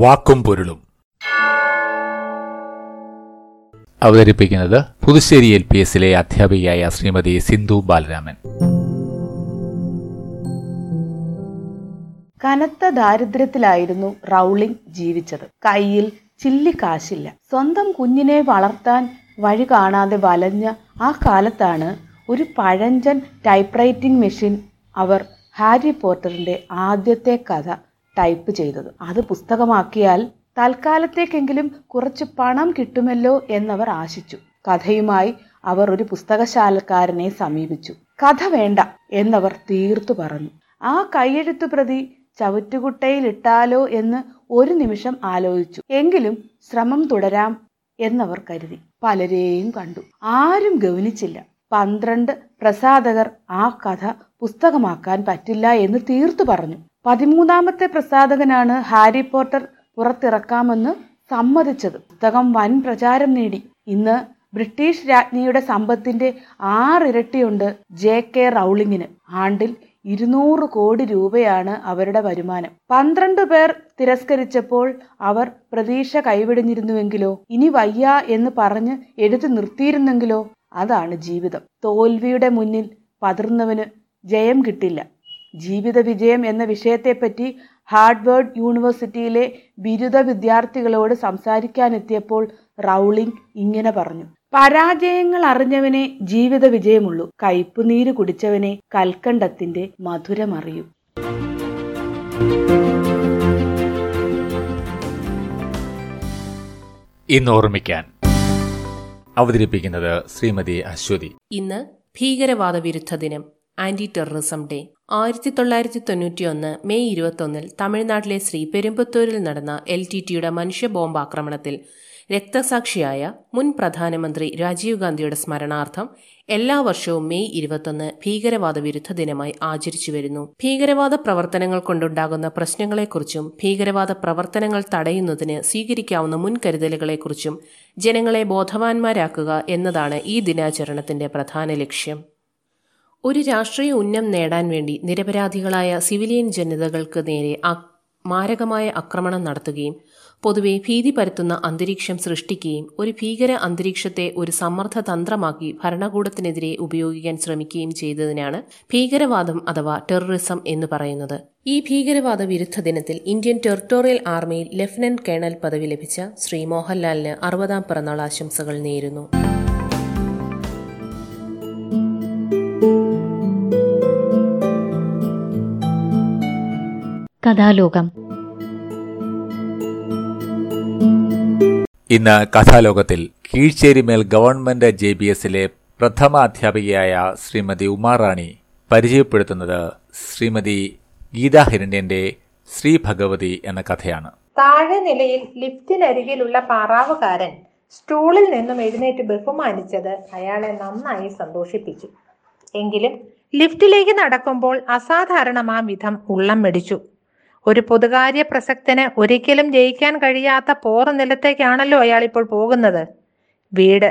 വാക്കും പൊരുളും. അവതരിപ്പിക്കുന്നത് പുതുശ്ശേരി എൽ പി എസിലെ അധ്യാപികയായ ശ്രീമതി സിന്ധു ബാലരാമൻ. കനത്ത ദാരിദ്ര്യത്തിലായിരുന്നു റൗളിംഗ് ജീവിച്ചത്. കയ്യിൽ ചില്ലി കാശില്ല. സ്വന്തം കുഞ്ഞിനെ വളർത്താൻ വഴി കാണാതെ വലഞ്ഞ ആ കാലത്താണ് ഒരു പഴഞ്ചൻ ടൈപ്പ് റൈറ്റിംഗ് മെഷീൻ അവർ ഹാരി പോട്ടറിന്റെ ആദ്യത്തെ കഥ ടൈപ്പ് ചെയ്തത്. അത് പുസ്തകമാക്കിയാൽ തൽക്കാലത്തേക്കെങ്കിലും കുറച്ച് പണം കിട്ടുമല്ലോ എന്നവർ ആശിച്ചു. കഥയുമായി അവർ ഒരു പുസ്തകശാലക്കാരനെ സമീപിച്ചു. കഥ വേണ്ട എന്നവർ തീർത്തു പറഞ്ഞു. ആ കൈയെഴുത്തു പ്രതി ചവറ്റുകുട്ടയിലിട്ടാലോ എന്ന് ഒരു നിമിഷം ആലോചിച്ചു. എങ്കിലും ശ്രമം തുടരാം എന്നവർ കരുതി. പലരെയും കണ്ടു. ആരും ഗവനിച്ചില്ല പന്ത്രണ്ട് പ്രസാധകർ ആ കഥ പുസ്തകമാക്കാൻ പറ്റില്ല എന്ന് തീർത്തു പറഞ്ഞു. പതിമൂന്നാമത്തെ പ്രസാധകനാണ് ഹാരി പോട്ടർ പുറത്തിറക്കാമെന്ന് സമ്മതിച്ചത്. പുസ്തകം വൻ പ്രചാരം നേടി. ഇന്ന് ബ്രിട്ടീഷ് രാജ്ഞിയുടെ സമ്പത്തിന്റെ ആറിരട്ടിയുണ്ട് ജെ കെ റൗളിങ്ങിന്. ആണ്ടിൽ ഇരുന്നൂറ് കോടി രൂപയാണ് അവരുടെ വരുമാനം. പന്ത്രണ്ട് പേർ തിരസ്കരിച്ചപ്പോൾ അവർ പ്രതീക്ഷ കൈവിടിഞ്ഞിരുന്നുവെങ്കിലോ? ഇനി വയ്യ എന്ന് പറഞ്ഞ് എടുത്തു നിർത്തിയിരുന്നെങ്കിലോ? അതാണ് ജീവിതം. തോൽവിയുടെ മുന്നിൽ പതിർന്നവന് ജയം കിട്ടില്ല. ജീവിത വിജയം എന്ന വിഷയത്തെപ്പറ്റി ഹാർഡ്വേർഡ് യൂണിവേഴ്സിറ്റിയിലെ ബിരുദ വിദ്യാർത്ഥികളോട് സംസാരിക്കാനെത്തിയപ്പോൾ റൗളിംഗ് ഇങ്ങനെ പറഞ്ഞു. പരാജയങ്ങൾ അറിഞ്ഞവനെ ജീവിത വിജയമുള്ളൂ കയ്പുനീര് കുടിച്ചവനെ കൽക്കണ്ടത്തിന്റെ മധുരമറിയൂ ഇന്ന് ഓർമ്മിക്കാൻ അവതരിപ്പിക്കുന്നത് ശ്രീമതി അശ്വതി. ഇന്ന് ഭീകരവാദ വിരുദ്ധ ദിനം. Anti terrorism day. ആയിരത്തി തൊള്ളായിരത്തി തൊണ്ണൂറ്റിയൊന്ന് മെയ് ഇരുപത്തൊന്നിൽ തമിഴ്നാട്ടിലെ ശ്രീ പെരുമ്പത്തൂരിൽ നടന്ന എൽ ടി ടിയുടെ മനുഷ്യ ബോംബ് ആക്രമണത്തിൽ രക്തസാക്ഷിയായ മുൻ പ്രധാനമന്ത്രി രാജീവ് ഗാന്ധിയുടെ സ്മരണാർത്ഥം എല്ലാ വർഷവും മെയ് ഇരുപത്തൊന്ന് ഭീകരവാദ വിരുദ്ധ ദിനമായി ആചരിച്ചു വരുന്നു. ഭീകരവാദ പ്രവർത്തനങ്ങൾ കൊണ്ടുണ്ടാകുന്ന പ്രശ്നങ്ങളെക്കുറിച്ചും ഭീകരവാദ പ്രവർത്തനങ്ങൾ തടയുന്നതിന് സ്വീകരിക്കാവുന്ന മുൻകരുതലുകളെക്കുറിച്ചും ജനങ്ങളെ ബോധവാന്മാരാക്കുക എന്നതാണ് ഈ ദിനാചരണത്തിന്റെ പ്രധാന ലക്ഷ്യം. ഒരു രാഷ്ട്രീയ ഉന്നം നേടാൻ വേണ്ടി നിരപരാധികളായ സിവിലിയൻ ജനതകൾക്ക് നേരെ മാരകമായ ആക്രമണം നടത്തുകയും പൊതുവെ ഭീതി പരത്തുന്ന അന്തരീക്ഷം സൃഷ്ടിക്കുകയും ഒരു ഭീകര അന്തരീക്ഷത്തെ ഒരു സമ്മർദ്ദ തന്ത്രമാക്കി ഭരണകൂടത്തിനെതിരെ ഉപയോഗിക്കാൻ ശ്രമിക്കുകയും ചെയ്തതിനാണ് ഭീകരവാദം അഥവാ ടെററിസം എന്ന് പറയുന്നത്. ഈ ഭീകരവാദ വിരുദ്ധ ദിനത്തിൽ ഇന്ത്യൻ ടെറിട്ടോറിയൽ ആർമിയിൽ ലഫ്റ്റനന്റ് കേണൽ പദവി ലഭിച്ച ശ്രീ മോഹൻലാലിന് അറുപതാം പിറന്നാൾ ആശംസകൾ നേരുന്നു. കഥാലോകം. ഇന്ന് കഥാലോകത്തിൽ കീഴ്ച്ചേരിമേൽ ഗവൺമെന്റ് ജെ ബി എസിലെ പ്രഥമ അധ്യാപികയായ ശ്രീമതി ഉമാറാണി പരിചയപ്പെടുത്തുന്നത് ശ്രീമതി ഗീതാ ഹിരണ്യന്റെ ശ്രീ ഭഗവതി എന്ന കഥയാണ്. താഴെ നിലയിൽ ലിഫ്റ്റിനരികിലുള്ള പാറാവുകാരൻ സ്റ്റൂളിൽ നിന്നും എഴുന്നേറ്റ് ബഹുമാനിച്ചത് അയാളെ നന്നായി സന്തോഷിപ്പിച്ചു. എങ്കിലും ലിഫ്റ്റിലേക്ക് നടക്കുമ്പോൾ അസാധാരണമാം വിധം ഉള്ളം മെടിച്ചു ഒരു പൊതുകാര്യ പ്രസക്തന് ഒരിക്കലും ജയിക്കാൻ കഴിയാത്ത പോറ നിലത്തേക്കാണല്ലോ അയാൾ ഇപ്പോൾ പോകുന്നത്. വീട്.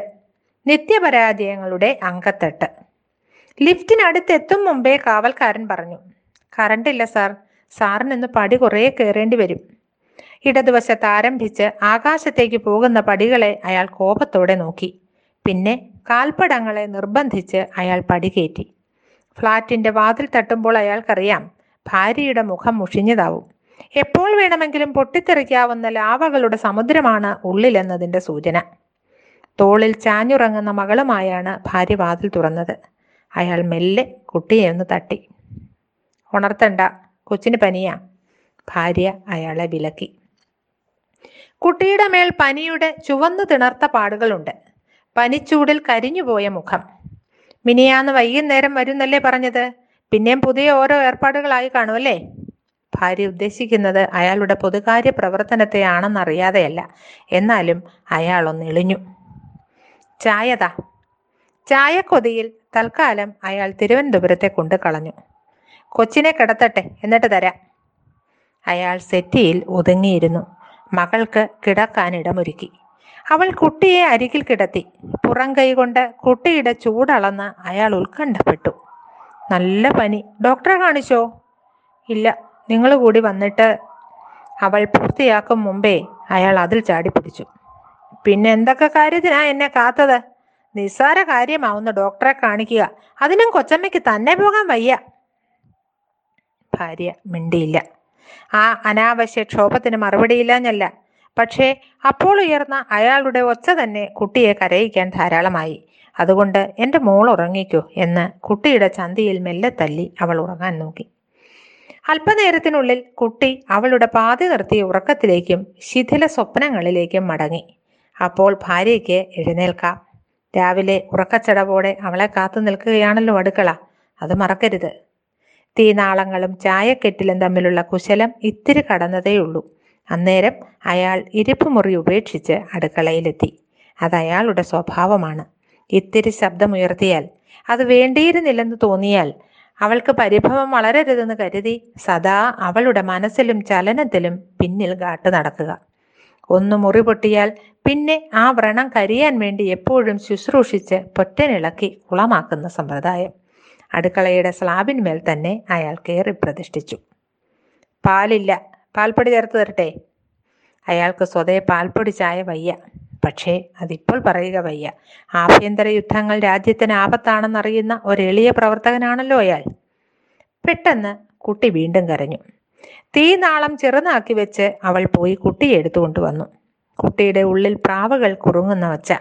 നിത്യപരാജയങ്ങളുടെ അങ്കത്തട്ട് ലിഫ്റ്റിനടുത്തെത്തും മുമ്പേ കാവൽക്കാരൻ പറഞ്ഞു കറണ്ടില്ല സാർ സാറിനിന്ന് പടി കുറേ കയറേണ്ടി വരും. ഇടതുവശത്ത് ആരംഭിച്ച് ആകാശത്തേക്ക് പോകുന്ന പടികളെ അയാൾ കോപത്തോടെ നോക്കി. പിന്നെ കാൽപ്പടങ്ങളെ നിർബന്ധിച്ച് അയാൾ പടി കയറ്റി. ഫ്ളാറ്റിന്റെ വാതിൽ തട്ടുമ്പോൾ അയാൾക്കറിയാം ഭാര്യയുടെ മുഖം മുഷിഞ്ഞതാവും. എപ്പോൾ വേണമെങ്കിലും പൊട്ടിത്തെറിക്കാവുന്ന ലാവകളുടെ സമുദ്രമാണ് ഉള്ളിലെന്നതിന്റെ സൂചന. തോളിൽ ചാഞ്ഞുറങ്ങുന്ന മകളുമായാണ് ഭാര്യ വാതിൽ തുറന്നത്. അയാൾ മെല്ലെ കുട്ടിയെ ഒന്ന് തട്ടി. ഉണർത്തണ്ട കൊച്ചിന് പനിയാ ഭാര്യ അയാളെ വിലക്കി. കുട്ടിയുടെ മേൽ പനിയുടെ ചുവന്നു തിണർത്ത പാടുകളുണ്ട്. പനിച്ചൂടിൽ കരിഞ്ഞുപോയ മുഖം. മിനിയാന്ന് വൈകുന്നേരം വരുന്നല്ലേ പറഞ്ഞത്? പിന്നെയും പുതിയ ഓരോ ഏർപ്പാടുകളായി കാണുമല്ലേ ഭാര്യ ഉദ്ദേശിക്കുന്നത് അയാളുടെ പൊതുകാര്യ പ്രവർത്തനത്തെയാണെന്നറിയാതെയല്ല. എന്നാലും അയാളൊന്ന് ഇളിഞ്ഞു ചായതാ. ചായക്കൊതിയിൽ തൽക്കാലം അയാൾ തിരുവനന്തപുരത്തെ കൊണ്ടു കളഞ്ഞു. കൊച്ചിനെ കിടത്തട്ടെ എന്നിട്ട് തരാം. അയാൾ സെറ്റിയിൽ ഒതുങ്ങിയിരുന്നു. മകൾക്ക് കിടക്കാനിടമൊരുക്കി അവൾ കുട്ടിയെ അരികിൽ കിടത്തി. പുറം കൈകൊണ്ട് കുട്ടിയുടെ ചൂടളന്ന് അയാൾ ഉത്കണ്ഠപ്പെട്ടു. നല്ല പനി. ഡോക്ടറെ കാണിച്ചോ? ഇല്ല നിങ്ങൾ കൂടി വന്നിട്ട് അവൾ പൂർത്തിയാക്കും മുമ്പേ അയാൾ അതിൽ ചാടിപ്പിടിച്ചു പിന്നെ എന്തൊക്കെ കാര്യത്തിനാ എന്നെ കാത്തത്? നിസ്സാര കാര്യമാവുന്ന ഡോക്ടറെ കാണിക്കുക. അതിനും കൊച്ചമ്മയ്ക്ക് തന്നെ പോകാൻ വയ്യ. ഭാര്യ മിണ്ടിയില്ല. ആ അനാവശ്യ ക്ഷോഭത്തിന് മറുപടിയില്ലാഞ്ഞല്ല. പക്ഷേ അപ്പോൾ ഉയർന്ന അയാളുടെ ഒച്ച തന്നെ കുട്ടിയെ കരയിക്കാൻ ധാരാളമായി. അതുകൊണ്ട് എന്റെ മോൾ ഉറങ്ങിക്കോ എന്ന് കുട്ടിയുടെ ചന്തിയിൽ മെല്ലെ തല്ലി അവൾ ഉറങ്ങാൻ നോക്കി. അല്പനേരത്തിനുള്ളിൽ കുട്ടി അവളുടെ പാതി നിർത്തിയ ഉറക്കത്തിലേക്കും ശിഥില സ്വപ്നങ്ങളിലേക്കും മടങ്ങി. അപ്പോൾ ഭാര്യയ്ക്ക് എഴുന്നേൽക്കാം. രാവിലെ ഉറക്കച്ചടവോടെ അവളെ കാത്തു നിൽക്കുകയാണല്ലോ അടുക്കള. അത് മറക്കരുത്. തീനാളങ്ങളും ചായക്കെറ്റിലും തമ്മിലുള്ള കുശലം ഇത്തിരി കടന്നതേയുള്ളൂ അന്നേരം അയാൾ ഇരിപ്പുമുറി ഉപേക്ഷിച്ച് അടുക്കളയിലെത്തി. അതയാളുടെ സ്വഭാവമാണ്. ഇത്തിരി ശബ്ദമുയർത്തിയാൽ അത് വേണ്ടിയിരുന്നില്ലെന്ന് തോന്നിയാൽ അവൾക്ക് പരിഭവം വളരരുതെന്ന് കരുതി സദാ അവളുടെ മനസ്സിലും ചലനത്തിലും പിന്നിൽ കാട്ടു നടക്കുക. ഒന്ന് മുറി പൊട്ടിയാൽ പിന്നെ ആ വ്രണം കരിയാൻ വേണ്ടി എപ്പോഴും ശുശ്രൂഷിച്ച് പൊറ്റനിളക്കി കുളമാക്കുന്ന സമ്പ്രദായം. അടുക്കളയുടെ സ്ലാബിന്മേൽ തന്നെ അയാൾ കയറി പ്രതിഷ്ഠിച്ചു. പാലില്ല പാൽപ്പൊടി ചേർത്ത് തരട്ടെ? അയാൾക്ക് സ്വതേ പാൽപ്പൊടി ചായ വയ്യ. പക്ഷേ അതിപ്പോൾ പറയുക വയ്യ. ആഭ്യന്തര യുദ്ധങ്ങൾ രാജ്യത്തിന് ആപത്താണെന്നറിയുന്ന ഒരു എളിയ പ്രവർത്തകനാണല്ലോ അയാൾ. പെട്ടെന്ന് കുട്ടി വീണ്ടും കരഞ്ഞു. തീനാളം ചെറുതാക്കി വെച്ച് അവൾ പോയി കുട്ടിയെ എടുത്തുകൊണ്ട് വന്നു കുട്ടിയുടെ ഉള്ളിൽ പ്രാവുകൾ കുറുങ്ങുന്ന വച്ച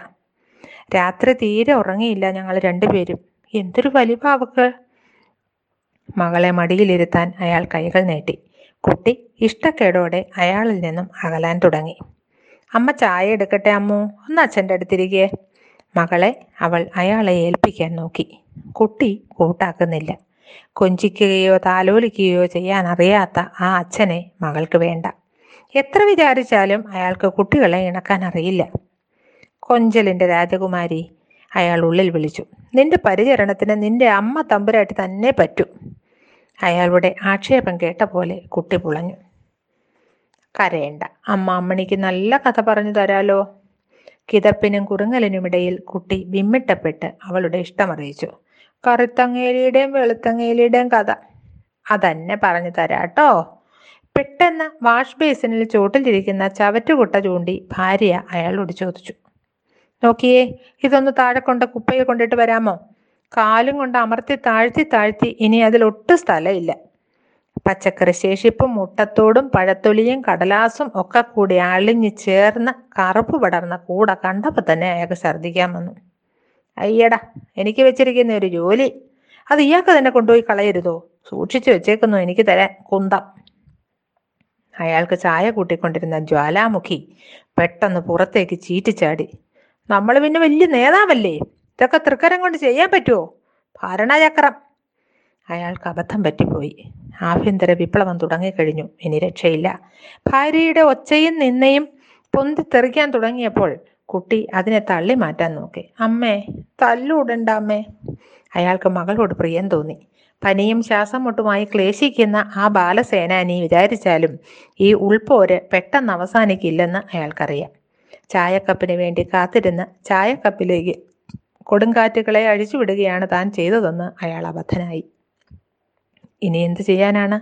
രാത്രി തീരെ ഉറങ്ങിയില്ല ഞങ്ങൾ രണ്ടുപേരും. എന്തൊരു വലിപാവക്ക്. മകളെ മടിയിലിരുത്താൻ അയാൾ കൈകൾ നീട്ടി. കുട്ടി ഇഷ്ടക്കേടോടെ അയാളിൽ നിന്നും അകലാൻ തുടങ്ങി. അമ്മ ചായ എടുക്കട്ടെ അമ്മു ഒന്ന് അച്ഛന്റെ അടുത്തിരിക്കേ. മകളെ അവൾ അയാളെ ഏൽപ്പിക്കാൻ നോക്കി. കുട്ടി കൂട്ടാക്കുന്നില്ല. കൊഞ്ചിക്കുകയോ താലോലിക്കുകയോ ചെയ്യാൻ അറിയാത്ത ആ അച്ഛനെ മകൾക്ക് വേണ്ട. എത്ര വിചാരിച്ചാലും അയാൾക്ക് കുട്ടികളെ ഇണക്കാൻ അറിയില്ല. കൊഞ്ചലിന്റെ രാജകുമാരി അയാൾ ഉള്ളിൽ വിളിച്ചു. നിന്റെ പരിചരണത്തിന് നിന്റെ അമ്മ തമ്പുരായിട്ട് തന്നെ പറ്റൂ. അയാളുടെ ആക്ഷേപം കേട്ട പോലെ കുട്ടി പുളഞ്ഞു. കരയണ്ട. അമ്മ അമ്മണിക്ക് നല്ല കഥ പറഞ്ഞു തരാലോ. കിതപ്പിനും കുറുങ്ങലിനുമിടയിൽ കുട്ടി വിമ്മിട്ടപ്പെട്ട് അവളുടെ ഇഷ്ടമറിയിച്ചു. കറുത്തങ്ങേലിയുടെയും വെളുത്തങ്ങേലിയുടെയും കഥ. അതന്നെ പറഞ്ഞു തരാട്ടോ. പെട്ടെന്ന് വാഷ് ബേസിനിൽ ചോട്ടിലിരിക്കുന്ന ചവറ്റുകുട്ട ചൂണ്ടി ഭാര്യ അയാളോട് ചോദിച്ചു. നോക്കിയേ ഇതൊന്ന് താഴെ കൊണ്ട് കുപ്പയിൽ കൊണ്ടിട്ട് വരാമോ? കാലും കൊണ്ട് അമർത്തി താഴ്ത്തി താഴ്ത്തി ഇനി അതിൽ ഒട്ടും സ്ഥലമില്ല. പച്ചക്കറി ശേഷിപ്പും മുട്ടത്തോടും പഴത്തൊലിയും കടലാസും ഒക്കെ കൂടി അളിഞ്ഞ് ചേർന്ന കറുപ്പ് പടർന്ന കൂടെ കണ്ടപ്പോൾ തന്നെ അയാൾക്ക് ഛർദ്ദിക്കാൻ വന്നു. അയ്യടാ എനിക്ക് വെച്ചിരിക്കുന്ന ഒരു ജോലി. അത് ഇയാൾക്ക് തന്നെ കൊണ്ടുപോയി കളയരുതോ? സൂക്ഷിച്ചു വെച്ചേക്കുന്നു എനിക്ക് തരാൻ കുന്തം. അയാൾക്ക് ചായ കൂട്ടിക്കൊണ്ടിരുന്ന ജ്വാലാമുഖി പെട്ടെന്ന് പുറത്തേക്ക് ചീറ്റിച്ചാടി. നമ്മൾ പിന്നെ വലിയ നേതാവല്ലേ? ഇതൊക്കെ തൃക്കരം കൊണ്ട് ചെയ്യാൻ പറ്റുമോ ഭരണചക്രം. അയാൾക്ക് അബദ്ധം പറ്റിപ്പോയി. ആഭ്യന്തര വിപ്ലവം തുടങ്ങിക്കഴിഞ്ഞു. ഇനി രക്ഷയില്ല. ഭാര്യയുടെ ഒച്ചയും നിന്നയും പൊന്തിത്തെറിക്കാൻ തുടങ്ങിയപ്പോൾ കുട്ടി അതിനെ തള്ളി മാറ്റാൻ നോക്കി. അമ്മേ തല്ലൂടണ്ട അമ്മേ. അയാൾക്ക് മകളോട് പ്രിയം തോന്നി. പനിയും ശ്വാസം മുട്ടുമായി ക്ലേശിക്കുന്ന ആ ബാലസേനാനി വിചാരിച്ചാലും ഈ ഉൾപ്പോര് പെട്ടെന്ന് അവസാനിക്കില്ലെന്ന് അയാൾക്കറിയാം. ചായക്കപ്പിന് വേണ്ടി കാത്തിരുന്ന് ചായക്കപ്പിലേക്ക് കൊടുങ്കാറ്റുകളെ അഴിച്ചുവിടുകയാണ് താൻ ചെയ്തതെന്ന് അയാൾ അബദ്ധനായി. ഇനി എന്ത് ചെയ്യാനാണ്?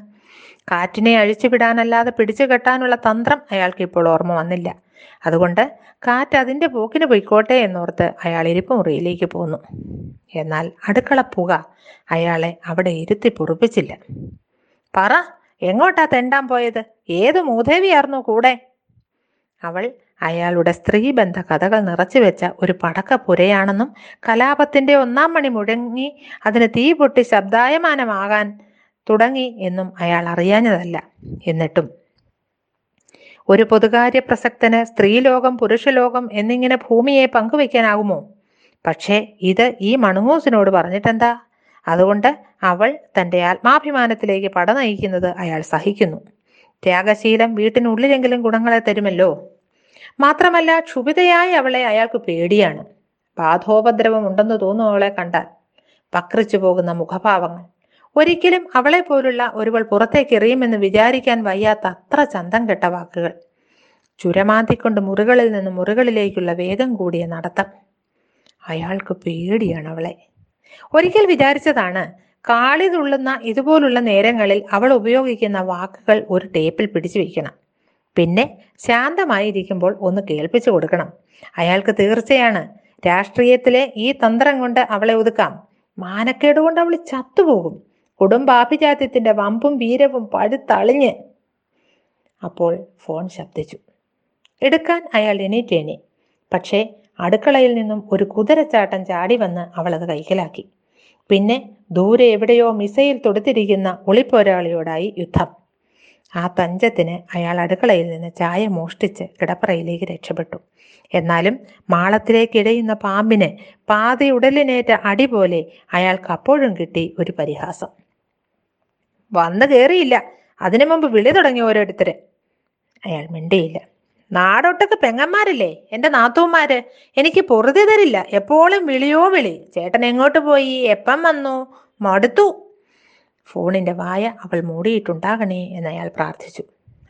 കാറ്റിനെ അഴിച്ചുവിടാനല്ലാതെ പിടിച്ചു കെട്ടാനുള്ള തന്ത്രം അയാൾക്ക് ഇപ്പോൾ ഓർമ്മ വന്നില്ല. അതുകൊണ്ട് കാറ്റ് അതിന്റെ പോക്കിന് പൊയ്ക്കോട്ടെ എന്നോർത്ത് അയാൾ ഇരിപ്പ് മുറിയിലേക്ക് പോന്നു. എന്നാൽ അടുക്കള പുക അയാളെ അവിടെ ഇരുത്തി പൊറുപ്പിച്ചില്ല. പറ എങ്ങോട്ടാ തെണ്ടാൻ പോയത്? ഏത് മൂദേവിയായിരുന്നു കൂടെ? അവൾ അയാളുടെ സ്ത്രീബന്ധ കഥകൾ നിറച്ചു വെച്ച ഒരു പടക്കപ്പുരയാണെന്നും കലാപത്തിന്റെ ഒന്നാം മണി മുഴങ്ങി അതിന് തീ പൊട്ടി ശബ്ദായമാനമാകാൻ തുടങ്ങി എന്നും അയാൾ അറിയാഞ്ഞതല്ല. എന്നിട്ടും ഒരു പൊതുകാര്യ പ്രസക്തന് സ്ത്രീലോകം പുരുഷലോകം എന്നിങ്ങനെ ഭൂമിയെ പങ്കുവെക്കാനാകുമോ പക്ഷേ ഇത് ഈ മണുങ്ങൂസിനോട് പറഞ്ഞിട്ടെന്താ? അതുകൊണ്ട് അവൾ തന്റെ ആത്മാഭിമാനത്തിലേക്ക് പട നയിക്കുന്നത് അയാൾ സഹിക്കുന്നു. ത്യാഗശീലം വീട്ടിനുള്ളിലെങ്കിലും ഗുണങ്ങളെ തരുമല്ലോ. മാത്രമല്ല ക്ഷുഭിതയായി അവളെ അയാൾക്ക് പേടിയാണ്. ബാധോപദ്രവം ഉണ്ടെന്ന് തോന്നും അവളെ കണ്ടാൽ. പക്രിച്ചു പോകുന്ന മുഖഭാവങ്ങൾ. ഒരിക്കലും അവളെ പോലുള്ള ഒരുവൾ പുറത്തേക്ക് എറിയുമെന്ന് വിചാരിക്കാൻ വയ്യാത്ത അത്ര ചന്തം കെട്ട വാക്കുകൾ. ചുരമാന്തിക്കൊണ്ട് മുറികളിൽ നിന്ന് മുറികളിലേക്കുള്ള വേഗം കൂടിയ നടത്തം. അയാൾക്ക് പേടിയാണ് അവളെ. ഒരിക്കൽ വിചാരിച്ചതാണ് കാളി തുള്ളുന്ന ഇതുപോലുള്ള നേരങ്ങളിൽ അവൾ ഉപയോഗിക്കുന്ന വാക്കുകൾ ഒരു ടേപ്പിൽ പിടിച്ചു വയ്ക്കണം പിന്നെ ശാന്തമായിരിക്കുമ്പോൾ ഒന്ന് കേൾപ്പിച്ചു കൊടുക്കണം. അയാൾക്ക് തീർച്ചയാണ് രാഷ്ട്രീയത്തിലെ ഈ തന്ത്രം കൊണ്ട് അവളെ ഒതുക്കാം. മാനക്കേട് കൊണ്ട് അവൾ ചത്തുപോകും. കുടുംബാഭിജാത്യത്തിന്റെ വമ്പും വീരവും പഴുത്തളിഞ്ഞ് അപ്പോൾ ഫോൺ ശബ്ദിച്ചു. എടുക്കാൻ അയാൾ എണീറ്റേനെ. പക്ഷേ അടുക്കളയിൽ നിന്നും ഒരു കുതിരച്ചാട്ടം ചാടി വന്ന് അവൾ അത് കൈക്കലാക്കി. പിന്നെ ദൂരെ എവിടെയോ മിസൈൽ തൊടുത്തിരിക്കുന്ന ഒളിപ്പോരാളിയോടായി യുദ്ധം. ആ തഞ്ചത്തിന് അയാൾ അടുക്കളയിൽ നിന്ന് ചായ മോഷ്ടിച്ച് കിടപ്പറയിലേക്ക് രക്ഷപ്പെട്ടു. എന്നാലും മാളത്തിലേക്ക് ഇഴയുന്ന പാമ്പിന് പാതി ഉടലിനേറ്റ അടി പോലെ അയാൾക്ക് അപ്പോഴും കിട്ടി ഒരു പരിഹാസം. വന്നു കയറിയില്ല അതിനു മുമ്പ് വിളി തുടങ്ങി ഓരോരുത്തര്. അയാൾ മിണ്ടിയില്ല. നാടൊട്ടൊക്കെ പെങ്ങന്മാരല്ലേ? എന്റെ നാത്തൂമാര് എനിക്ക് പൊറുതി തരില്ല. എപ്പോഴും വിളിയോ വിളി. ചേട്ടൻ എങ്ങോട്ട് പോയി? എപ്പം വന്നു? മടുത്തു. ഫോണിന്റെ വായ അവൾ മൂടിയിട്ടുണ്ടാകണേ എന്ന് അയാൾ പ്രാർത്ഥിച്ചു.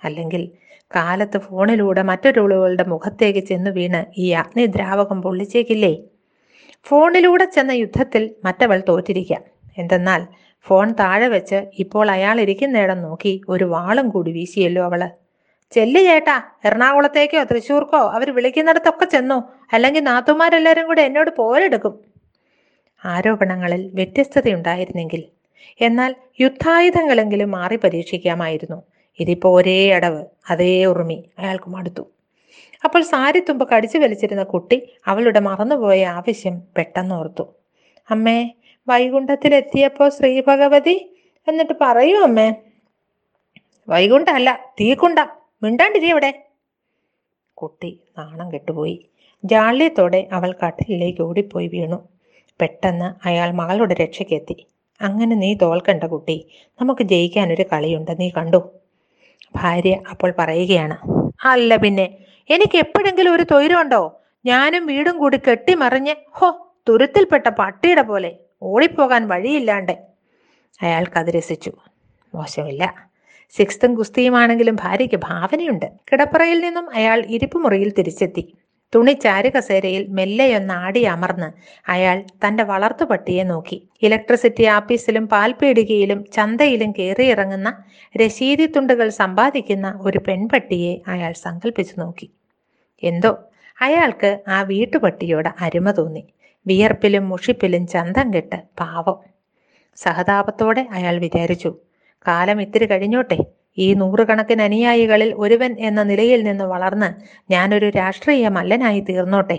അല്ലെങ്കിൽ കാലത്ത് ഫോണിലൂടെ മറ്റൊരുളുകളുടെ മുഖത്തേക്ക് ചെന്ന് വീണ് ഈ അഗ്നിദ്രാവകം പൊള്ളിച്ചേക്കില്ലേ? ഫോണിലൂടെ ചെന്ന യുദ്ധത്തിൽ മറ്റവൾ തോറ്റിരിക്കാം. എന്തെന്നാൽ ഫോൺ താഴെ വെച്ച് ഇപ്പോൾ അയാൾ ഇരിക്കുന്നിടം നോക്കി ഒരു വാളും കൂടി വീശിയല്ലോ അവൾ. ചെല്ലു ചേട്ടാ എറണാകുളത്തേക്കോ തൃശ്ശൂർക്കോ? അവർ വിളിക്കുന്നിടത്തൊക്കെ ചെന്നു. അല്ലെങ്കിൽ നാത്തുമാരെല്ലാരും കൂടെ എന്നോട് പോരെടുക്കും. ആരോപണങ്ങളിൽ വ്യത്യസ്തതയുണ്ടായിരുന്നെങ്കിൽ എന്നാൽ യുദ്ധായുധങ്ങളെങ്കിലും മാറി പരീക്ഷിക്കാമായിരുന്നു. ഇതിപ്പോ ഒരേ അടവ് അതേ ഉറുമി. അയാൾക്ക് മടുത്തു. അപ്പോൾ സാരിത്തുമ്പ് കടിച്ചു വലിച്ചിരുന്ന കുട്ടി അവളുടെ മറന്നുപോയ ആവശ്യം പെട്ടെന്ന് ഓർത്തു. അമ്മേ വൈകുണ്ഠത്തിലെത്തിയപ്പോ ശ്രീ ഭഗവതി എന്നിട്ട് പറയൂ അമ്മേ. വൈകുണ്ഠമല്ല തീക്കുണ്ടം. മിണ്ടാണ്ടിരി അവിടെ. കുട്ടി നാണം കെട്ടുപോയി. ജാള്യത്തോടെ അവൾ കട്ടിലേക്ക് ഓടിപ്പോയി വീണു. പെട്ടെന്ന് അയാൾ മകളുടെ രക്ഷയ്ക്കെത്തി. അങ്ങനെ നീ തോൽക്കണ്ട കുട്ടി. നമുക്ക് ജയിക്കാൻ ഒരു കളിയുണ്ട്. നീ കണ്ടു. ഭാര്യ അപ്പോൾ പറയുകയാണ്. അല്ല പിന്നെ എനിക്ക് എപ്പോഴെങ്കിലും ഒരു തൊയിലുണ്ടോ ഞാനും വീടും കൂടി കെട്ടിമറിഞ്ഞ് ഹോ തുരുത്തിൽപ്പെട്ട പട്ടിയുടെ പോലെ. ഓടിപ്പോകാൻ വഴിയില്ലാണ്ട് അയാൾക്കത് രസിച്ചു മോശമില്ല. സിക്സ്തും ഗുസ്തിയുമാണെങ്കിലും ഭാര്യയ്ക്ക് ഭാവനയുണ്ട്. കിടപ്പറയിൽ നിന്നും അയാൾ ഇരിപ്പുമുറിയിൽ തിരിച്ചെത്തി. തുണി ചാരുകസേരയിൽ മെല്ലെയൊന്നാടി അമർന്ന് അയാൾ തന്റെ വളർത്തു പട്ടിയെ നോക്കി. ഇലക്ട്രിസിറ്റി ആഫീസിലും പാൽപീടികയിലും ചന്തയിലും കയറിയിറങ്ങുന്ന രശീതി തുണ്ടുകൾ സമ്പാദിക്കുന്ന ഒരു പെൺപട്ടിയെ അയാൾ സങ്കല്പിച്ചു നോക്കി. എന്തോ? അയാൾക്ക് ആ വീട്ടുപട്ടിയോട് അരുമ തോന്നി. വിയർപ്പിലും മുഷിപ്പിലും ചന്തം കെട്ട് പാവം. സഹതാപത്തോടെ അയാൾ വിചാരിച്ചു കാലം ഇത്തിരി കഴിഞ്ഞോട്ടെ. ഈ നൂറുകണക്കിന് അനുയായികളിൽ ഒരുവൻ എന്ന നിലയിൽ നിന്ന് വളർന്ന് ഞാനൊരു രാഷ്ട്രീയ മല്ലനായി തീർന്നോട്ടെ.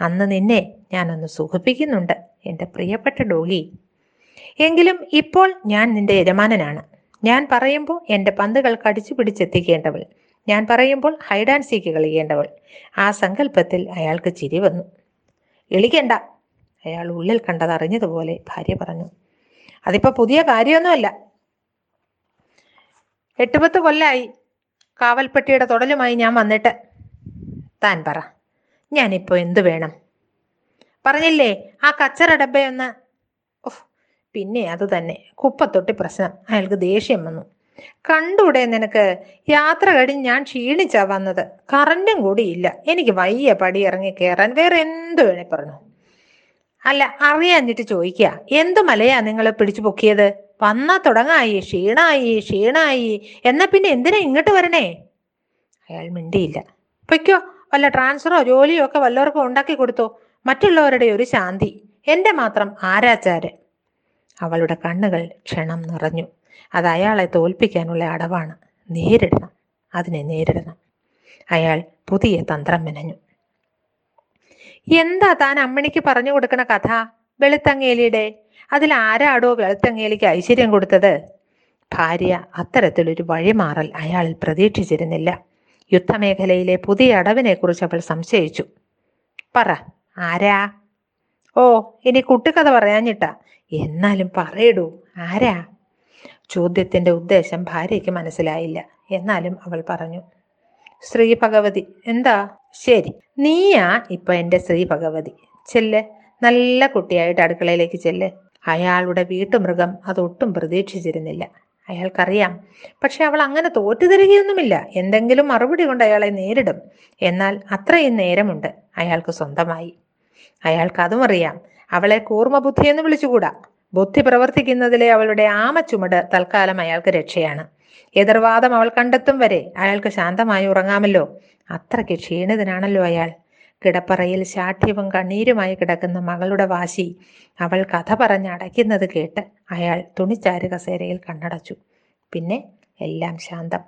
അന്ന് നിന്നെ ഞാനൊന്ന് സുഖിപ്പിക്കുന്നുണ്ട് എന്റെ പ്രിയപ്പെട്ട ഡോഗി. എങ്കിലും ഇപ്പോൾ ഞാൻ നിന്റെ യജമാനനാണ്. ഞാൻ പറയുമ്പോൾ എന്റെ പന്തുകൾ കടിച്ചു പിടിച്ചെത്തിക്കേണ്ടവൾ. ഞാൻ പറയുമ്പോൾ ഹൈഡ് ആൻഡ് കളിക്കേണ്ടവൾ. ആ സങ്കല്പത്തിൽ അയാൾക്ക് ചിരി വന്നു. എളിക്കണ്ട അയാൾ ഉള്ളിൽ കണ്ടതറിഞ്ഞതുപോലെ ഭാര്യ പറഞ്ഞു അതിപ്പോ പുതിയ കാര്യമൊന്നുമല്ല. എട്ടുപത്ത് കൊല്ലായി. കാവൽപ്പെട്ടിയുടെ തൊടലുമായി ഞാൻ വന്നിട്ട്. താൻ പറ. ഞാനിപ്പോ എന്തു വേണം? പറഞ്ഞില്ലേ ആ കച്ചറ ഡബ്ബയൊന്ന് ഓഹ് പിന്നെ അത് തന്നെ. കുപ്പത്തൊട്ടി പ്രശ്നം. അയാൾക്ക് ദേഷ്യം വന്നു. കണ്ടൂടെ നിനക്ക്? യാത്ര കഴിഞ്ഞ് ഞാൻ ക്ഷീണിച്ചാ വന്നത്. കറണ്ടും കൂടി ഇല്ല എനിക്ക് വയ്യ പടി ഇറങ്ങി കയറാൻ വേറെ എന്തു വേണേ പറഞ്ഞു. അല്ല അറിയാഞ്ഞിട്ട് ചോദിക്കുക എന്ത് മലയാ നിങ്ങൾ പിടിച്ചു പൊക്കിയത്? വന്നാ തുടങ്ങായി ക്ഷീണായി ക്ഷീണായി. എന്നാ പിന്നെ എന്തിനാ ഇങ്ങോട്ട് വരണേ? അയാൾ മിണ്ടിയില്ല. പൊയ്ക്കോ വല്ല ട്രാൻസ്ഫറോ ജോലിയോ ഒക്കെ വല്ലവർക്കും ഉണ്ടാക്കി കൊടുത്തോ. മറ്റുള്ളവരുടെ ഒരു ശാന്തി. എന്റെ മാത്രം ആരാച്ചാര് അവളുടെ കണ്ണുകൾ ക്ഷണം നിറഞ്ഞു. അത് അയാളെ തോൽപ്പിക്കാനുള്ള അടവാണ്. നേരിടണം. അതിനെ നേരിടണം. അയാൾ പുതിയ തന്ത്രം മെനഞ്ഞു. എന്താ താൻ അമ്മണിക്ക് പറഞ്ഞു കൊടുക്കണ കഥ? വെളുത്തങ്ങേലിയുടെ. അതിൽ ആരാടോ വെളുത്തങ്ങേലിക്ക് ഐശ്വര്യം കൊടുത്തത്? ഭാര്യ അത്തരത്തിലൊരു വഴിമാറൽ അയാളിൽ പ്രതീക്ഷിച്ചിരുന്നില്ല. യുദ്ധമേഖലയിലെ പുതിയ അടവിനെക്കുറിച്ച് അവൾ സംശയിച്ചു. പറ ആരാ? ഓ ഇനി കുട്ടിക്കഥ പറയാഞ്ഞിട്ടാ. എന്നാലും പറയടൂ ആരാ? ചോദ്യത്തിന്റെ ഉദ്ദേശം ഭാര്യയ്ക്ക് മനസ്സിലായില്ല. എന്നാലും അവൾ പറഞ്ഞു ശ്രീ ഭഗവതി എന്താ? ശരി. നീയാ ഇപ്പൊ എന്റെ ശ്രീ ഭഗവതി ചെല്ല്. നല്ല കുട്ടിയായിട്ട് അടുക്കളയിലേക്ക് ചെല്ല്. അയാളുടെ വീട്ടുമൃഗം അതൊട്ടും പ്രതീക്ഷിച്ചിരുന്നില്ല. അയാൾക്കറിയാം. പക്ഷെ അവൾ അങ്ങനെ തോറ്റുതരികയൊന്നുമില്ല. എന്തെങ്കിലും മറുപടി കൊണ്ട് അയാളെ നേരിടും. എന്നാൽ അത്രയും നേരമുണ്ട്. അയാൾക്ക് സ്വന്തമായി. അയാൾക്ക് അതും അറിയാം. അവളെ കൂർമ്മ ബുദ്ധിയെന്ന് വിളിച്ചുകൂടാ. ബുദ്ധി പ്രവർത്തിക്കുന്നതിലെ അവളുടെ ആമച്ചുമട് തൽക്കാലം അയാൾക്ക് രക്ഷയാണ്. എതിർവാദം അവൾ കണ്ടെത്തും വരെ അയാൾക്ക് ശാന്തമായി ഉറങ്ങാമല്ലോ. അത്രയ്ക്ക് ക്ഷീണിതനാണല്ലോ അയാൾ. കിടപ്പറയിൽ ശാഠ്യവും കണ്ണീരുമായി കിടക്കുന്ന മകളുടെ വാശി അവൾ കഥ പറഞ്ഞ് അടയ്ക്കുന്നത് കേട്ട് അയാൾ തുണിച്ചാരു കസേരയിൽ കണ്ണടച്ചു. പിന്നെ എല്ലാം ശാന്തം.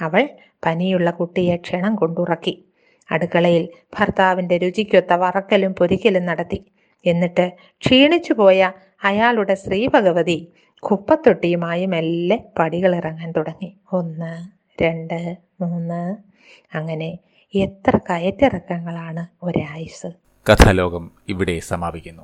അവൾ പനിയുള്ള കുട്ടിയെ ക്ഷണം കൊണ്ടുറക്കി. അടുക്കളയിൽ ഭർത്താവിന്റെ രുചിക്കൊത്ത വറക്കലും പൊരിക്കലും നടത്തി. എന്നിട്ട് ക്ഷീണിച്ചു പോയ അയാളുടെ ശ്രീ ഭഗവതി കുപ്പത്തൊട്ടിയുമായി മെല്ലെ പടികൾ ഇറങ്ങാൻ തുടങ്ങി. ഒന്ന് രണ്ട് മൂന്ന്. അങ്ങനെ എത്ര കയറ്റിറക്കങ്ങളാണ് ഒരായുസ്. കഥാലോകം ഇവിടെ സമാപിക്കുന്നു.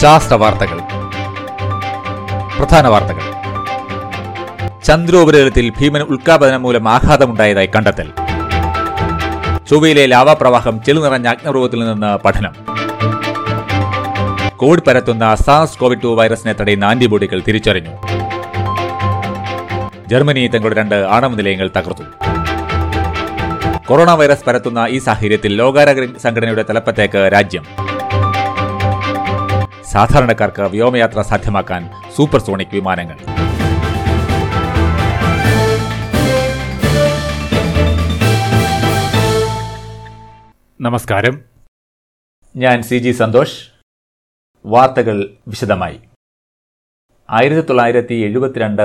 ശാസ്ത്ര വാർത്തകൾ. പ്രധാന വാർത്തകൾ. ചന്ദ്രോപരിതലത്തിൽ ഭീമൻ ഉൽക്കാപതനം മൂലം ആഘാതമുണ്ടായതായി കണ്ടെത്തൽ. ചൊവ്വയിലെ ലാവാപ്രവാഹം ചെളുനിറഞ്ഞ അഗ്നിപർവത്തിൽ നിന്ന് പഠനം. കോവിഡ് പരത്തുന്ന സാസ് കോവിഡ് ടു വൈറസിനെ തടയുന്ന ആന്റിബോഡികൾ തിരിച്ചറിഞ്ഞു. ജർമ്മനി തങ്ങളുടെ രണ്ട് ആണവ നിലയങ്ങൾ തകർത്തു. കൊറോണ വൈറസ് പരത്തുന്ന ഈ സാഹചര്യത്തിൽ ലോകാരോഗ്യ സംഘടനയുടെ തലപ്പത്തേക്ക് രാജ്യം. സാധാരണക്കാർക്ക് വ്യോമയാത്ര സാധ്യമാക്കാൻ സൂപ്പർസോണിക് വിമാനങ്ങൾ. നമസ്കാരം. ഞാൻ സി ജി സന്തോഷ്. വാർത്തകൾ വിശദമായി. ആയിരത്തി തൊള്ളായിരത്തി എഴുപത്തിരണ്ട്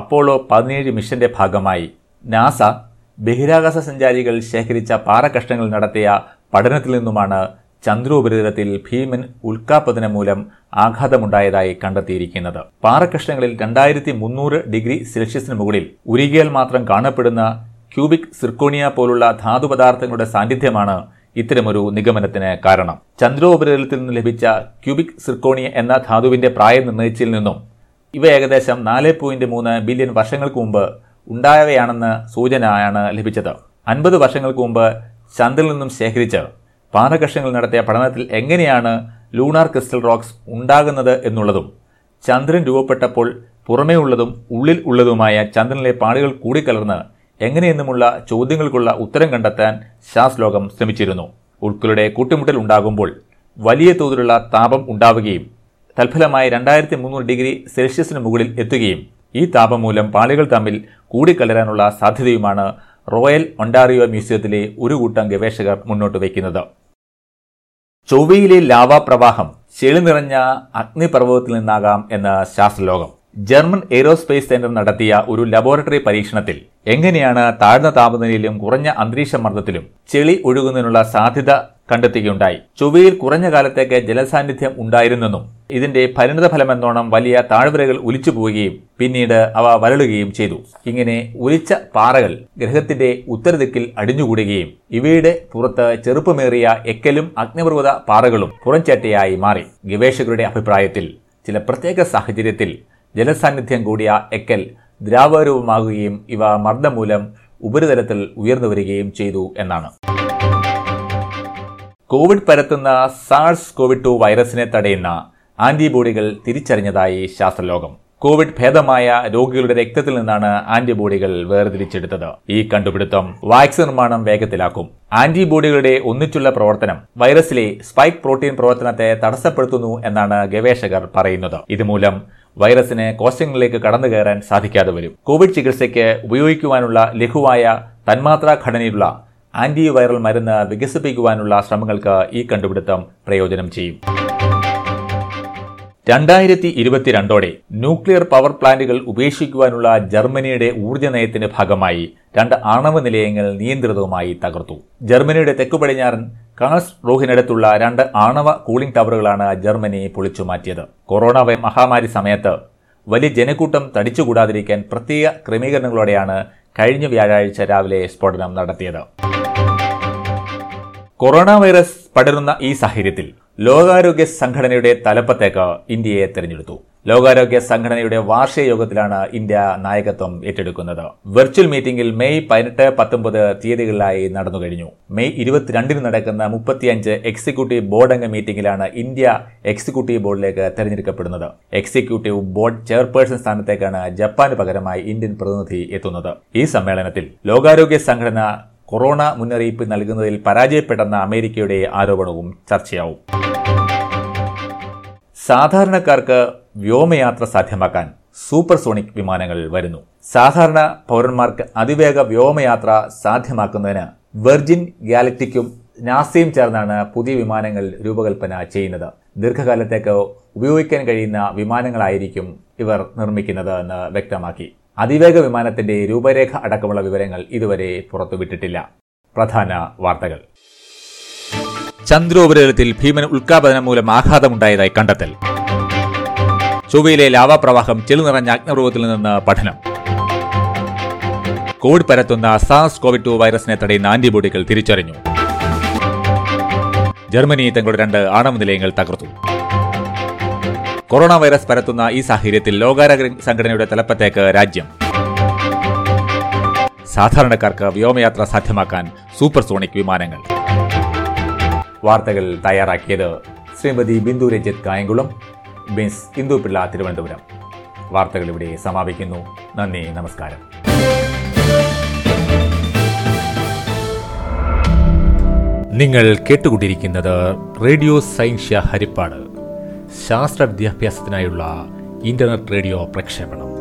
അപ്പോളോ പതിനേഴ് മിഷന്റെ ഭാഗമായി നാസ ബഹിരാകാശ സഞ്ചാരികൾ ശേഖരിച്ച പാറക്കഷ്ണങ്ങൾ നടത്തിയ പഠനത്തിൽ നിന്നുമാണ് ചന്ദ്രോപരിതലത്തിൽ ഭീമൻ ഉൽക്കാപതനം മൂലം ആഘാതമുണ്ടായതായി കണ്ടെത്തിയിരിക്കുന്നത്. പാറക്കഷ്ണങ്ങളിൽ രണ്ടായിരത്തി മുന്നൂറ് ഡിഗ്രി സെൽഷ്യസിന് മുകളിൽ ഉരുകിയാൽ മാത്രം കാണപ്പെടുന്ന ക്യൂബിക് സിർക്കോണിയ പോലുള്ള ധാതുപദാർത്ഥങ്ങളുടെ സാന്നിധ്യമാണ് ഇത്തരമൊരു നിഗമനത്തിന് കാരണം. ചന്ദ്രോപരിതലത്തിൽ നിന്ന് ലഭിച്ച ക്യൂബിക് സിർക്കോണിയ എന്ന ധാതുവിന്റെ പ്രായം നിർണയിച്ചിൽ നിന്നും ഇവ ഏകദേശം നാല് പോയിന്റ് മൂന്ന് ബില്യൺ വർഷങ്ങൾക്ക് മുമ്പ് ഉണ്ടായവയാണെന്ന് സൂചനയാണ് ലഭിച്ചത്. അൻപത് വർഷങ്ങൾക്ക് മുമ്പ് ചന്ദ്രനിൽ നിന്നും ശേഖരിച്ച് പാറകഷങ്ങൾ നടത്തിയ പഠനത്തിൽ എങ്ങനെയാണ് ലൂണാർ ക്രിസ്റ്റൽ റോക്സ് ഉണ്ടാകുന്നത് എന്നുള്ളതും ചന്ദ്രൻ രൂപപ്പെട്ടപ്പോൾ പുറമേ ഉള്ളതും ഉള്ളിൽ ഉള്ളതുമായ ചന്ദ്രനിലെ പാടുകൾ കൂടിക്കലർന്ന് എങ്ങനെയെന്നുമുള്ള ചോദ്യങ്ങൾക്കുള്ള ഉത്തരം കണ്ടെത്താൻ ശാസ്ത്രോകം ശ്രമിച്ചിരുന്നു. ഉൾക്കലുടെ കൂട്ടിമുട്ടൽ ഉണ്ടാകുമ്പോൾ വലിയ തോതിലുള്ള താപം ഉണ്ടാവുകയും തൽഫലമായി രണ്ടായിരത്തി മുന്നൂറ് ഡിഗ്രി സെൽഷ്യസിന് മുകളിൽ എത്തുകയും ഈ താപം മൂലം പാളികൾ തമ്മിൽ കൂടിക്കലരാനുള്ള സാധ്യതയുമാണ് റോയൽ ഒണ്ടാറിയോ മ്യൂസിയത്തിലെ ഒരു കൂട്ടം ഗവേഷകർ മുന്നോട്ട് വയ്ക്കുന്നത്. ചൊവ്വയിലെ ലാവാ പ്രവാഹം ചെളി നിറഞ്ഞ അഗ്നിപർവതത്തിൽ നിന്നാകാം എന്ന ശാസ്ത്രലോകം ജർമ്മൻ എയ്റോസ്പേസ് സെന്റർ നടത്തിയ ഒരു ലബോറട്ടറി പരീക്ഷണത്തിൽ എങ്ങനെയാണ് താഴ്ന്ന താപനിലയിലും കുറഞ്ഞ അന്തരീക്ഷ മർദ്ദത്തിലും ചെളി ഒഴുകുന്നതിനുള്ള സാധ്യത കണ്ടെത്തുകയുണ്ടായി? ചൊവ്വയിൽ കുറഞ്ഞ കാലത്തേക്ക് ജലസാന്നിധ്യം ഉണ്ടായിരുന്നെന്നും ഇതിന്റെ പരിണിത ഫലമെന്നോണം വലിയ താഴ്വരകൾ ഒലിച്ചു പോവുകയും പിന്നീട് അവ വരളുകയും ചെയ്തു. ഇങ്ങനെ ഒലിച്ച പാറകൾ ഗ്രഹത്തിന്റെ ഉത്തരദിക്കിൽ അടിഞ്ഞുകൂടുകയും ഇവയുടെ പുറത്ത് ചെറുപ്പമേറിയ എക്കലും അഗ്നിപർവത പാറകളും പുറംചേട്ടയായി മാറി. ഗവേഷകരുടെ അഭിപ്രായത്തിൽ ചില പ്രത്യേക സാഹചര്യത്തിൽ ജലസാന്നിധ്യം കൂടിയ എക്കൽ ദ്രാവകരൂപമാകുകയും ഇവ മർദ്ദം മൂലം ഉപരിതലത്തിൽ ഉയർന്നു വരികയും ചെയ്തു എന്നാണ്. കോവിഡ് പരത്തുന്ന സാഴ്സ് കോവിഡ് ടു വൈറസിനെ തടയുന്ന ആന്റിബോഡികൾ തിരിച്ചറിഞ്ഞതായി ശാസ്ത്രലോകം. കോവിഡ് ഭേദമായ രോഗികളുടെ രക്തത്തിൽ നിന്നാണ് ആന്റിബോഡികൾ വേർതിരിച്ചെടുത്തത്. ഈ കണ്ടുപിടുത്തം വാക്സിൻ നിർമ്മാണം വേഗത്തിലാക്കും. ആന്റിബോഡികളുടെ ഒന്നിച്ചുള്ള പ്രവർത്തനം വൈറസിലെ സ്പൈക്ക് പ്രോട്ടീൻ പ്രവർത്തനത്തെ തടസ്സപ്പെടുത്തുന്നു എന്നാണ് ഗവേഷകർ പറയുന്നത്. ഇതുമൂലം വൈറസിന് കോശങ്ങളിലേക്ക് കടന്നു കയറാൻ സാധിക്കാതെ വരും. കോവിഡ് ചികിത്സയ്ക്ക് ഉപയോഗിക്കുവാനുള്ള ലഘുവായ തന്മാത്രാ ഘടനയുള്ള ആന്റിവൈറൽ മരുന്ന് വികസിപ്പിക്കുവാനുള്ള ശ്രമങ്ങൾക്ക് ഈ കണ്ടുപിടുത്തം പ്രയോജനം ചെയ്യും. രണ്ടായിരത്തി ഇരുപത്തിരണ്ടോടെ ന്യൂക്ലിയർ പവർ പ്ലാന്റുകൾ ഉപേക്ഷിക്കുവാനുള്ള ജർമ്മനിയുടെ ഊർജ നയത്തിന്റെ ഭാഗമായി രണ്ട് ആണവ നിലയങ്ങൾ നിയന്ത്രിതവുമായി തകർത്തു. ജർമ്മനിയുടെ തെക്കു പടിഞ്ഞാറൻ കാൾസ് റോഹിനടുത്തുള്ള രണ്ട് ആണവ കൂളിംഗ് ടവറുകളാണ് ജർമ്മനി പൊളിച്ചു മാറ്റിയത്. കൊറോണ മഹാമാരി സമയത്ത് വലിയ ജനക്കൂട്ടം തടിച്ചുകൂടാതിരിക്കാൻ പ്രത്യേക ക്രമീകരണങ്ങളോടെയാണ് കഴിഞ്ഞ വ്യാഴാഴ്ച രാവിലെ സ്ഫോടനം നടത്തിയത്. കൊറോണ വൈറസ് പടരുന്ന ഈ സാഹചര്യത്തിൽ ലോകാരോഗ്യ സംഘടനയുടെ തലപ്പത്തേക്ക് ഇന്ത്യയെ തെരഞ്ഞെടുത്തു. ലോകാരോഗ്യ സംഘടനയുടെ വാർഷിക യോഗത്തിലാണ് ഇന്ത്യ നായകത്വം ഏറ്റെടുക്കുന്നത്. വെർച്വൽ മീറ്റിംഗിൽ മെയ് പതിനെട്ട് പത്തൊമ്പത് തീയതികളിലായി നടന്നു കഴിഞ്ഞു. മെയ് ഇരുപത്തിരണ്ടിന് നടക്കുന്ന മുപ്പത്തിയഞ്ച് എക്സിക്യൂട്ടീവ് ബോർഡ് അംഗ മീറ്റിംഗിലാണ് ഇന്ത്യ എക്സിക്യൂട്ടീവ് ബോർഡിലേക്ക് തെരഞ്ഞെടുക്കപ്പെടുന്നത്. എക്സിക്യൂട്ടീവ് ബോർഡ് ചെയർപേഴ്സൺ സ്ഥാനത്തേക്കാണ് ജപ്പാന് പകരമായി ഇന്ത്യൻ പ്രതിനിധി എത്തുന്നത്. ഈ സമ്മേളനത്തിൽ ലോകാരോഗ്യ സംഘടന കൊറോണ മുന്നറിയിപ്പ് നൽകുന്നതിൽ പരാജയപ്പെട്ടെന്ന അമേരിക്കയുടെ ആരോപണവും ചർച്ചയാവും. സാധാരണക്കാർക്ക് വ്യോമയാത്ര സാധ്യമാക്കാൻ സൂപ്പർസോണിക് വിമാനങ്ങൾ വരുന്നു. സാധാരണ പൗരന്മാർക്ക് അതിവേഗ വ്യോമയാത്ര സാധ്യമാക്കുന്നതിന് വെർജിൻ ഗാലക്റ്റിക്കും നാസയും ചേർന്നാണ് പുതിയ വിമാനങ്ങൾ രൂപകൽപ്പന ചെയ്യുന്നത്. ദീർഘകാലത്തേക്ക് ഉപയോഗിക്കാൻ കഴിയുന്ന വിമാനങ്ങളായിരിക്കും ഇവർ നിർമ്മിക്കുന്നത് എന്ന് വ്യക്തമാക്കി. അതിവേഗ വിമാനത്തിന്റെ രൂപരേഖ അടക്കമുള്ള വിവരങ്ങൾ ഇതുവരെ പുറത്തുവിട്ടിട്ടില്ല. പ്രധാന വാർത്തകൾ. ചന്ദ്രോപരിതലത്തിൽ ഭീമൻ ഉൽക്കാപതനം മൂലം ആഘാതമുണ്ടായതായി കണ്ടെത്തൽ. ചൊവ്വയിലെ ലാവാപ്രവാഹം ചെളു നിറഞ്ഞ അഗ്നിപർവത്തിൽ നിന്ന് പഠനം. കോവിഡ് പരത്തുന്ന സാസ് കോവിഡ് ടു വൈറസിനെ തടയുന്ന ആന്റിബോഡികൾ തിരിച്ചറിഞ്ഞു. ജർമ്മനി തങ്ങളുടെ രണ്ട് ആണവ നിലയങ്ങൾ തകർത്തു. കൊറോണ വൈറസ് പരത്തുന്ന ഈ സാഹചര്യത്തിൽ ലോകാരോഗ്യ സംഘടനയുടെ തലപ്പത്തേക്ക് രാജ്യം. സാധാരണക്കാർക്ക് വ്യോമയാത്ര സാധ്യമാക്കാൻ സൂപ്പർസോണിക് വിമാനങ്ങൾ. വാർത്തകൾ തയ്യാറാക്കിയത് ശ്രീമതി ബിന്ദു രഞ്ജിത്ത് കായംകുളം ബിൻസ് ഇന്ദുപിള്ള തിരുവനന്തപുരം. വാർത്തകൾ ഇവിടെ സമാപിക്കുന്നു. നന്ദി നമസ്കാരം. നിങ്ങൾ കേട്ടുകൊണ്ടിരിക്കുന്നത് റേഡിയോ സൈൻഷ്യ ഹരിപ്പാട്. ശാസ്ത്ര വിദ്യാഭ്യാസത്തിനായുള്ള ഇന്റർനെറ്റ് റേഡിയോ പ്രക്ഷേപണം.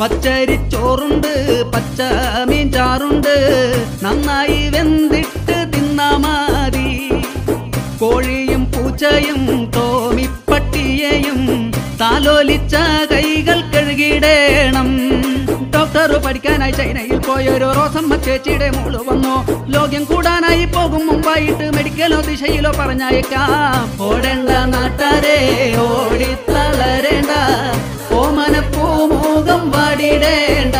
പച്ചരിച്ചോറുണ്ട് പച്ച മീൻ ചാറുണ്ട്. നന്നായി വെന്തിട്ട് തിന്നാ മതി. കോഴിയും പൂച്ചയും തോമിപ്പട്ടിയെയും താലോലിച്ച കൈകൾ കഴുകിടേണം പഠിക്കാനായി ചൈനയിൽ പോയൊരു റോസമ്മ ചേച്ചിയുടെ മോൾ വന്നു. ലോകം കൂടാനായി പോകും മുമ്പായിട്ട് മെഡിക്കലോ ദിശയിലോ പറഞ്ഞയക്കാം. ഓടേണ്ട ഓടി ഓടിത്തളരേണ്ട. വാടിടേണ്ട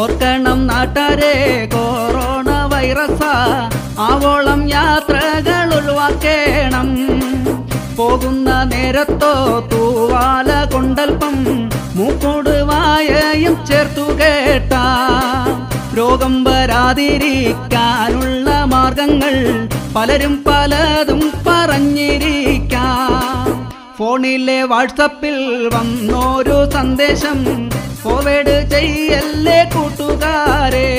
ഓർക്കണം നാട്ടാരെ കൊറോണ വൈറസ ആവോളം യാത്രകൾ ഒഴിവാക്കേണം. പോകുന്ന നേരത്തോ തൂവാല കൊണ്ടൽപ്പം മൂക്കോട് വായയും ചേർത്തു കേട്ട. രോഗം വരാതിരിക്കാനുള്ള മാർഗങ്ങൾ പലരും പലതും പറഞ്ഞിരിക്കാം. ഫോണിലെ വാട്സപ്പിൽ വന്നൊരു സന്ദേശം കോവിഡ് ചെയ്യല്ലേ കൂട്ടുകാരെ?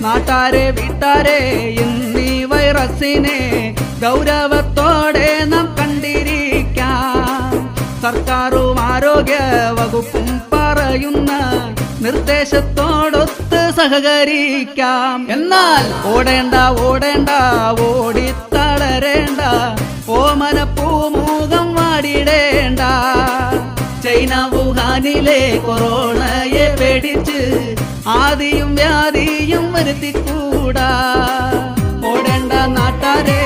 നാട്ടാരെ വീട്ടാരെ എന്നീ വൈറസിനെ ഗൗരവത്തോടെ നാം കണ്ടിരിക്കാം. സർക്കാരും ആരോഗ്യ വകുപ്പും പറയുന്ന നിർദ്ദേശത്തോടൊത്ത് സഹകരിക്കാം. എന്നാൽ ഓടേണ്ട ഓടേണ്ട ഓടിത്തളരേണ്ട ഓമന പൂമുഖം വാടിടേണ്ട. ചൈന വുഹാനിലെ കൊറോണയെ പേടിച്ച് ആദിയും വ്യാധിയും വരുത്തിക്കൂടാ. ഓടേണ്ട നാട്ടാരെ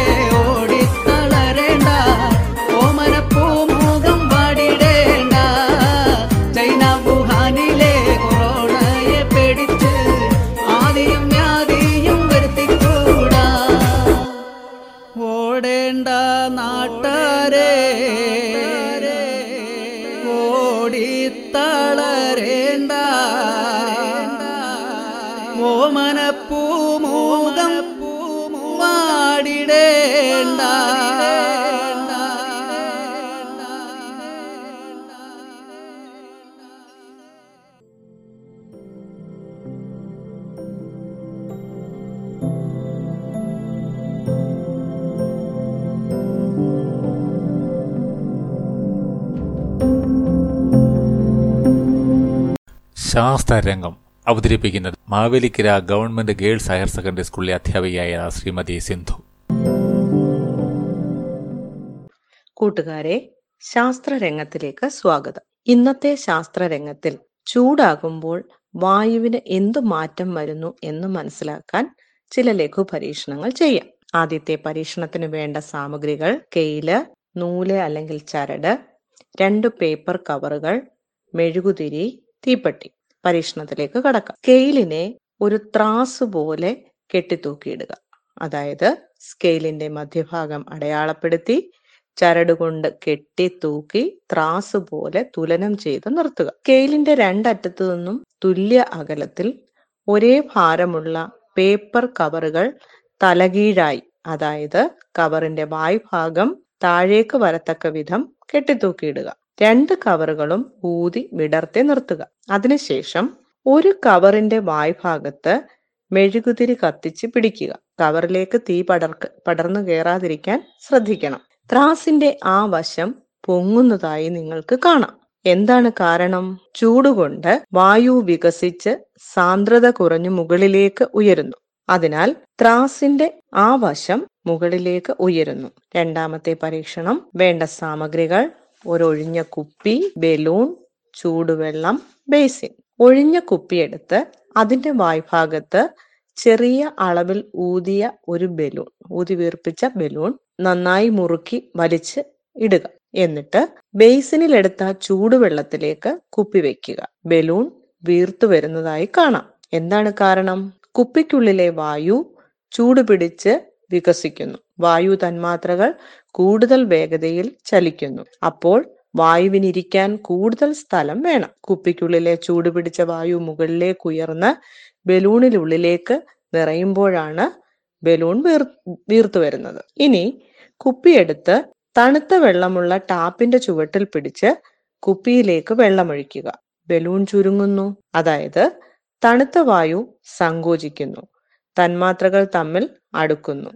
ശാസ്ത്രരംഗം അവതരിപ്പിക്കുന്നത് Mavelikkara government girls higher secondary സ്കൂളിലെ അധ്യാപികയായ ശ്രീമതി സിന്ധു. കൂട്ടുകാരെ ശാസ്ത്രരംഗത്തിലേക്ക് സ്വാഗതം. ഇന്നത്തെ ശാസ്ത്രരംഗത്തിൽ ചൂടാകുമ്പോൾ വായുവിന് എന്തു മാറ്റം വരുന്നു എന്ന് മനസ്സിലാക്കാൻ ചില ലഘു പരീക്ഷണങ്ങൾ ചെയ്യാം. ആദ്യത്തെ പരീക്ഷണത്തിന് വേണ്ട സാമഗ്രികൾ കെയിൽ നൂൽ അല്ലെങ്കിൽ ചരട് രണ്ട് പേപ്പർ കവറുകൾ മെഴുകുതിരി തീപ്പെട്ടി. പരീക്ഷണത്തിലേക്ക് കടക്കാം. സ്കെയിലിനെ ഒരു ത്രാസ് പോലെ കെട്ടിത്തൂക്കിയിടുക. അതായത് സ്കെയിലിന്റെ മധ്യഭാഗം അടയാളപ്പെടുത്തി ചരടുകൊണ്ട് കെട്ടി തൂക്കി ത്രാസ് പോലെ തുലനം ചെയ്ത് നിർത്തുക. സ്കെയിലിന്റെ രണ്ടറ്റത്തു നിന്നും തുല്യ അകലത്തിൽ ഒരേ ഭാരമുള്ള പേപ്പർ കവറുകൾ തലകീഴായി അതായത് കവറിന്റെ വായ്ഭാഗം താഴേക്ക് വരത്തക്ക വിധം കെട്ടിത്തൂക്കിയിടുക. രണ്ട് കവറുകളും ഊതി വിടർത്തി നിർത്തുക. അതിനുശേഷം ഒരു കവറിന്റെ വായ്ഭാഗത്ത് മെഴുകുതിരി കത്തിച്ച് പിടിക്കുക. കവറിലേക്ക് തീ പടർക്ക് പടർന്നു കയറാതിരിക്കാൻ ശ്രദ്ധിക്കണം. ത്രാസിന്റെ ആ വശം പൊങ്ങുന്നതായി നിങ്ങൾക്ക് കാണാം. എന്താണ് കാരണം? ചൂടുകൊണ്ട് വായു വികസിച്ച് സാന്ദ്രത കുറഞ്ഞു മുകളിലേക്ക് ഉയരുന്നു. അതിനാൽ ത്രാസിന്റെ ആ വശം മുകളിലേക്ക് ഉയരുന്നു. രണ്ടാമത്തെ പരീക്ഷണം വേണ്ട സാമഗ്രികൾ ഒരൊഴിഞ്ഞ കുപ്പി ബലൂൺ ചൂടുവെള്ളം ബേസിൻ. ഒഴിഞ്ഞ കുപ്പിയെടുത്ത് അതിന്റെ വായ്ഭാഗത്ത് ചെറിയ അളവിൽ ഊതിയ ഒരു ബലൂൺ ഊതി വീർപ്പിച്ച ബലൂൺ നന്നായി മുറുക്കി വലിച്ച് ഇടുക. എന്നിട്ട് ബേസിനിൽ എടുത്ത ചൂടുവെള്ളത്തിലേക്ക് കുപ്പി വെക്കുക. ബലൂൺ വീർത്തു വരുന്നതായി കാണാം. എന്താണ് കാരണം? കുപ്പിക്കുള്ളിലെ വായു ചൂടുപിടിച്ച് വികസിക്കുന്നു. വായു തന്മാത്രകൾ കൂടുതൽ വേഗതയിൽ ചലിക്കുന്നു. അപ്പോൾ വായുവിനിരിക്കാൻ കൂടുതൽ സ്ഥലം വേണം. കുപ്പിക്കുള്ളിലെ ചൂട് പിടിച്ച വായു മുകളിലേക്ക് ഉയർന്ന് ബലൂണിനുള്ളിലേക്ക് നിറയുമ്പോഴാണ് ബലൂൺ വീർ വീർത്തു വരുന്നത്. ഇനി കുപ്പിയെടുത്ത് തണുത്ത വെള്ളമുള്ള ടാപ്പിന്റെ ചുവട്ടിൽ പിടിച്ച് കുപ്പിയിലേക്ക് വെള്ളമൊഴിക്കുക. ബലൂൺ ചുരുങ്ങുന്നു. അതായത് തണുത്ത വായു സങ്കോചിക്കുന്നു. തന്മാത്രകൾ തമ്മിൽ അടുക്കുന്നു.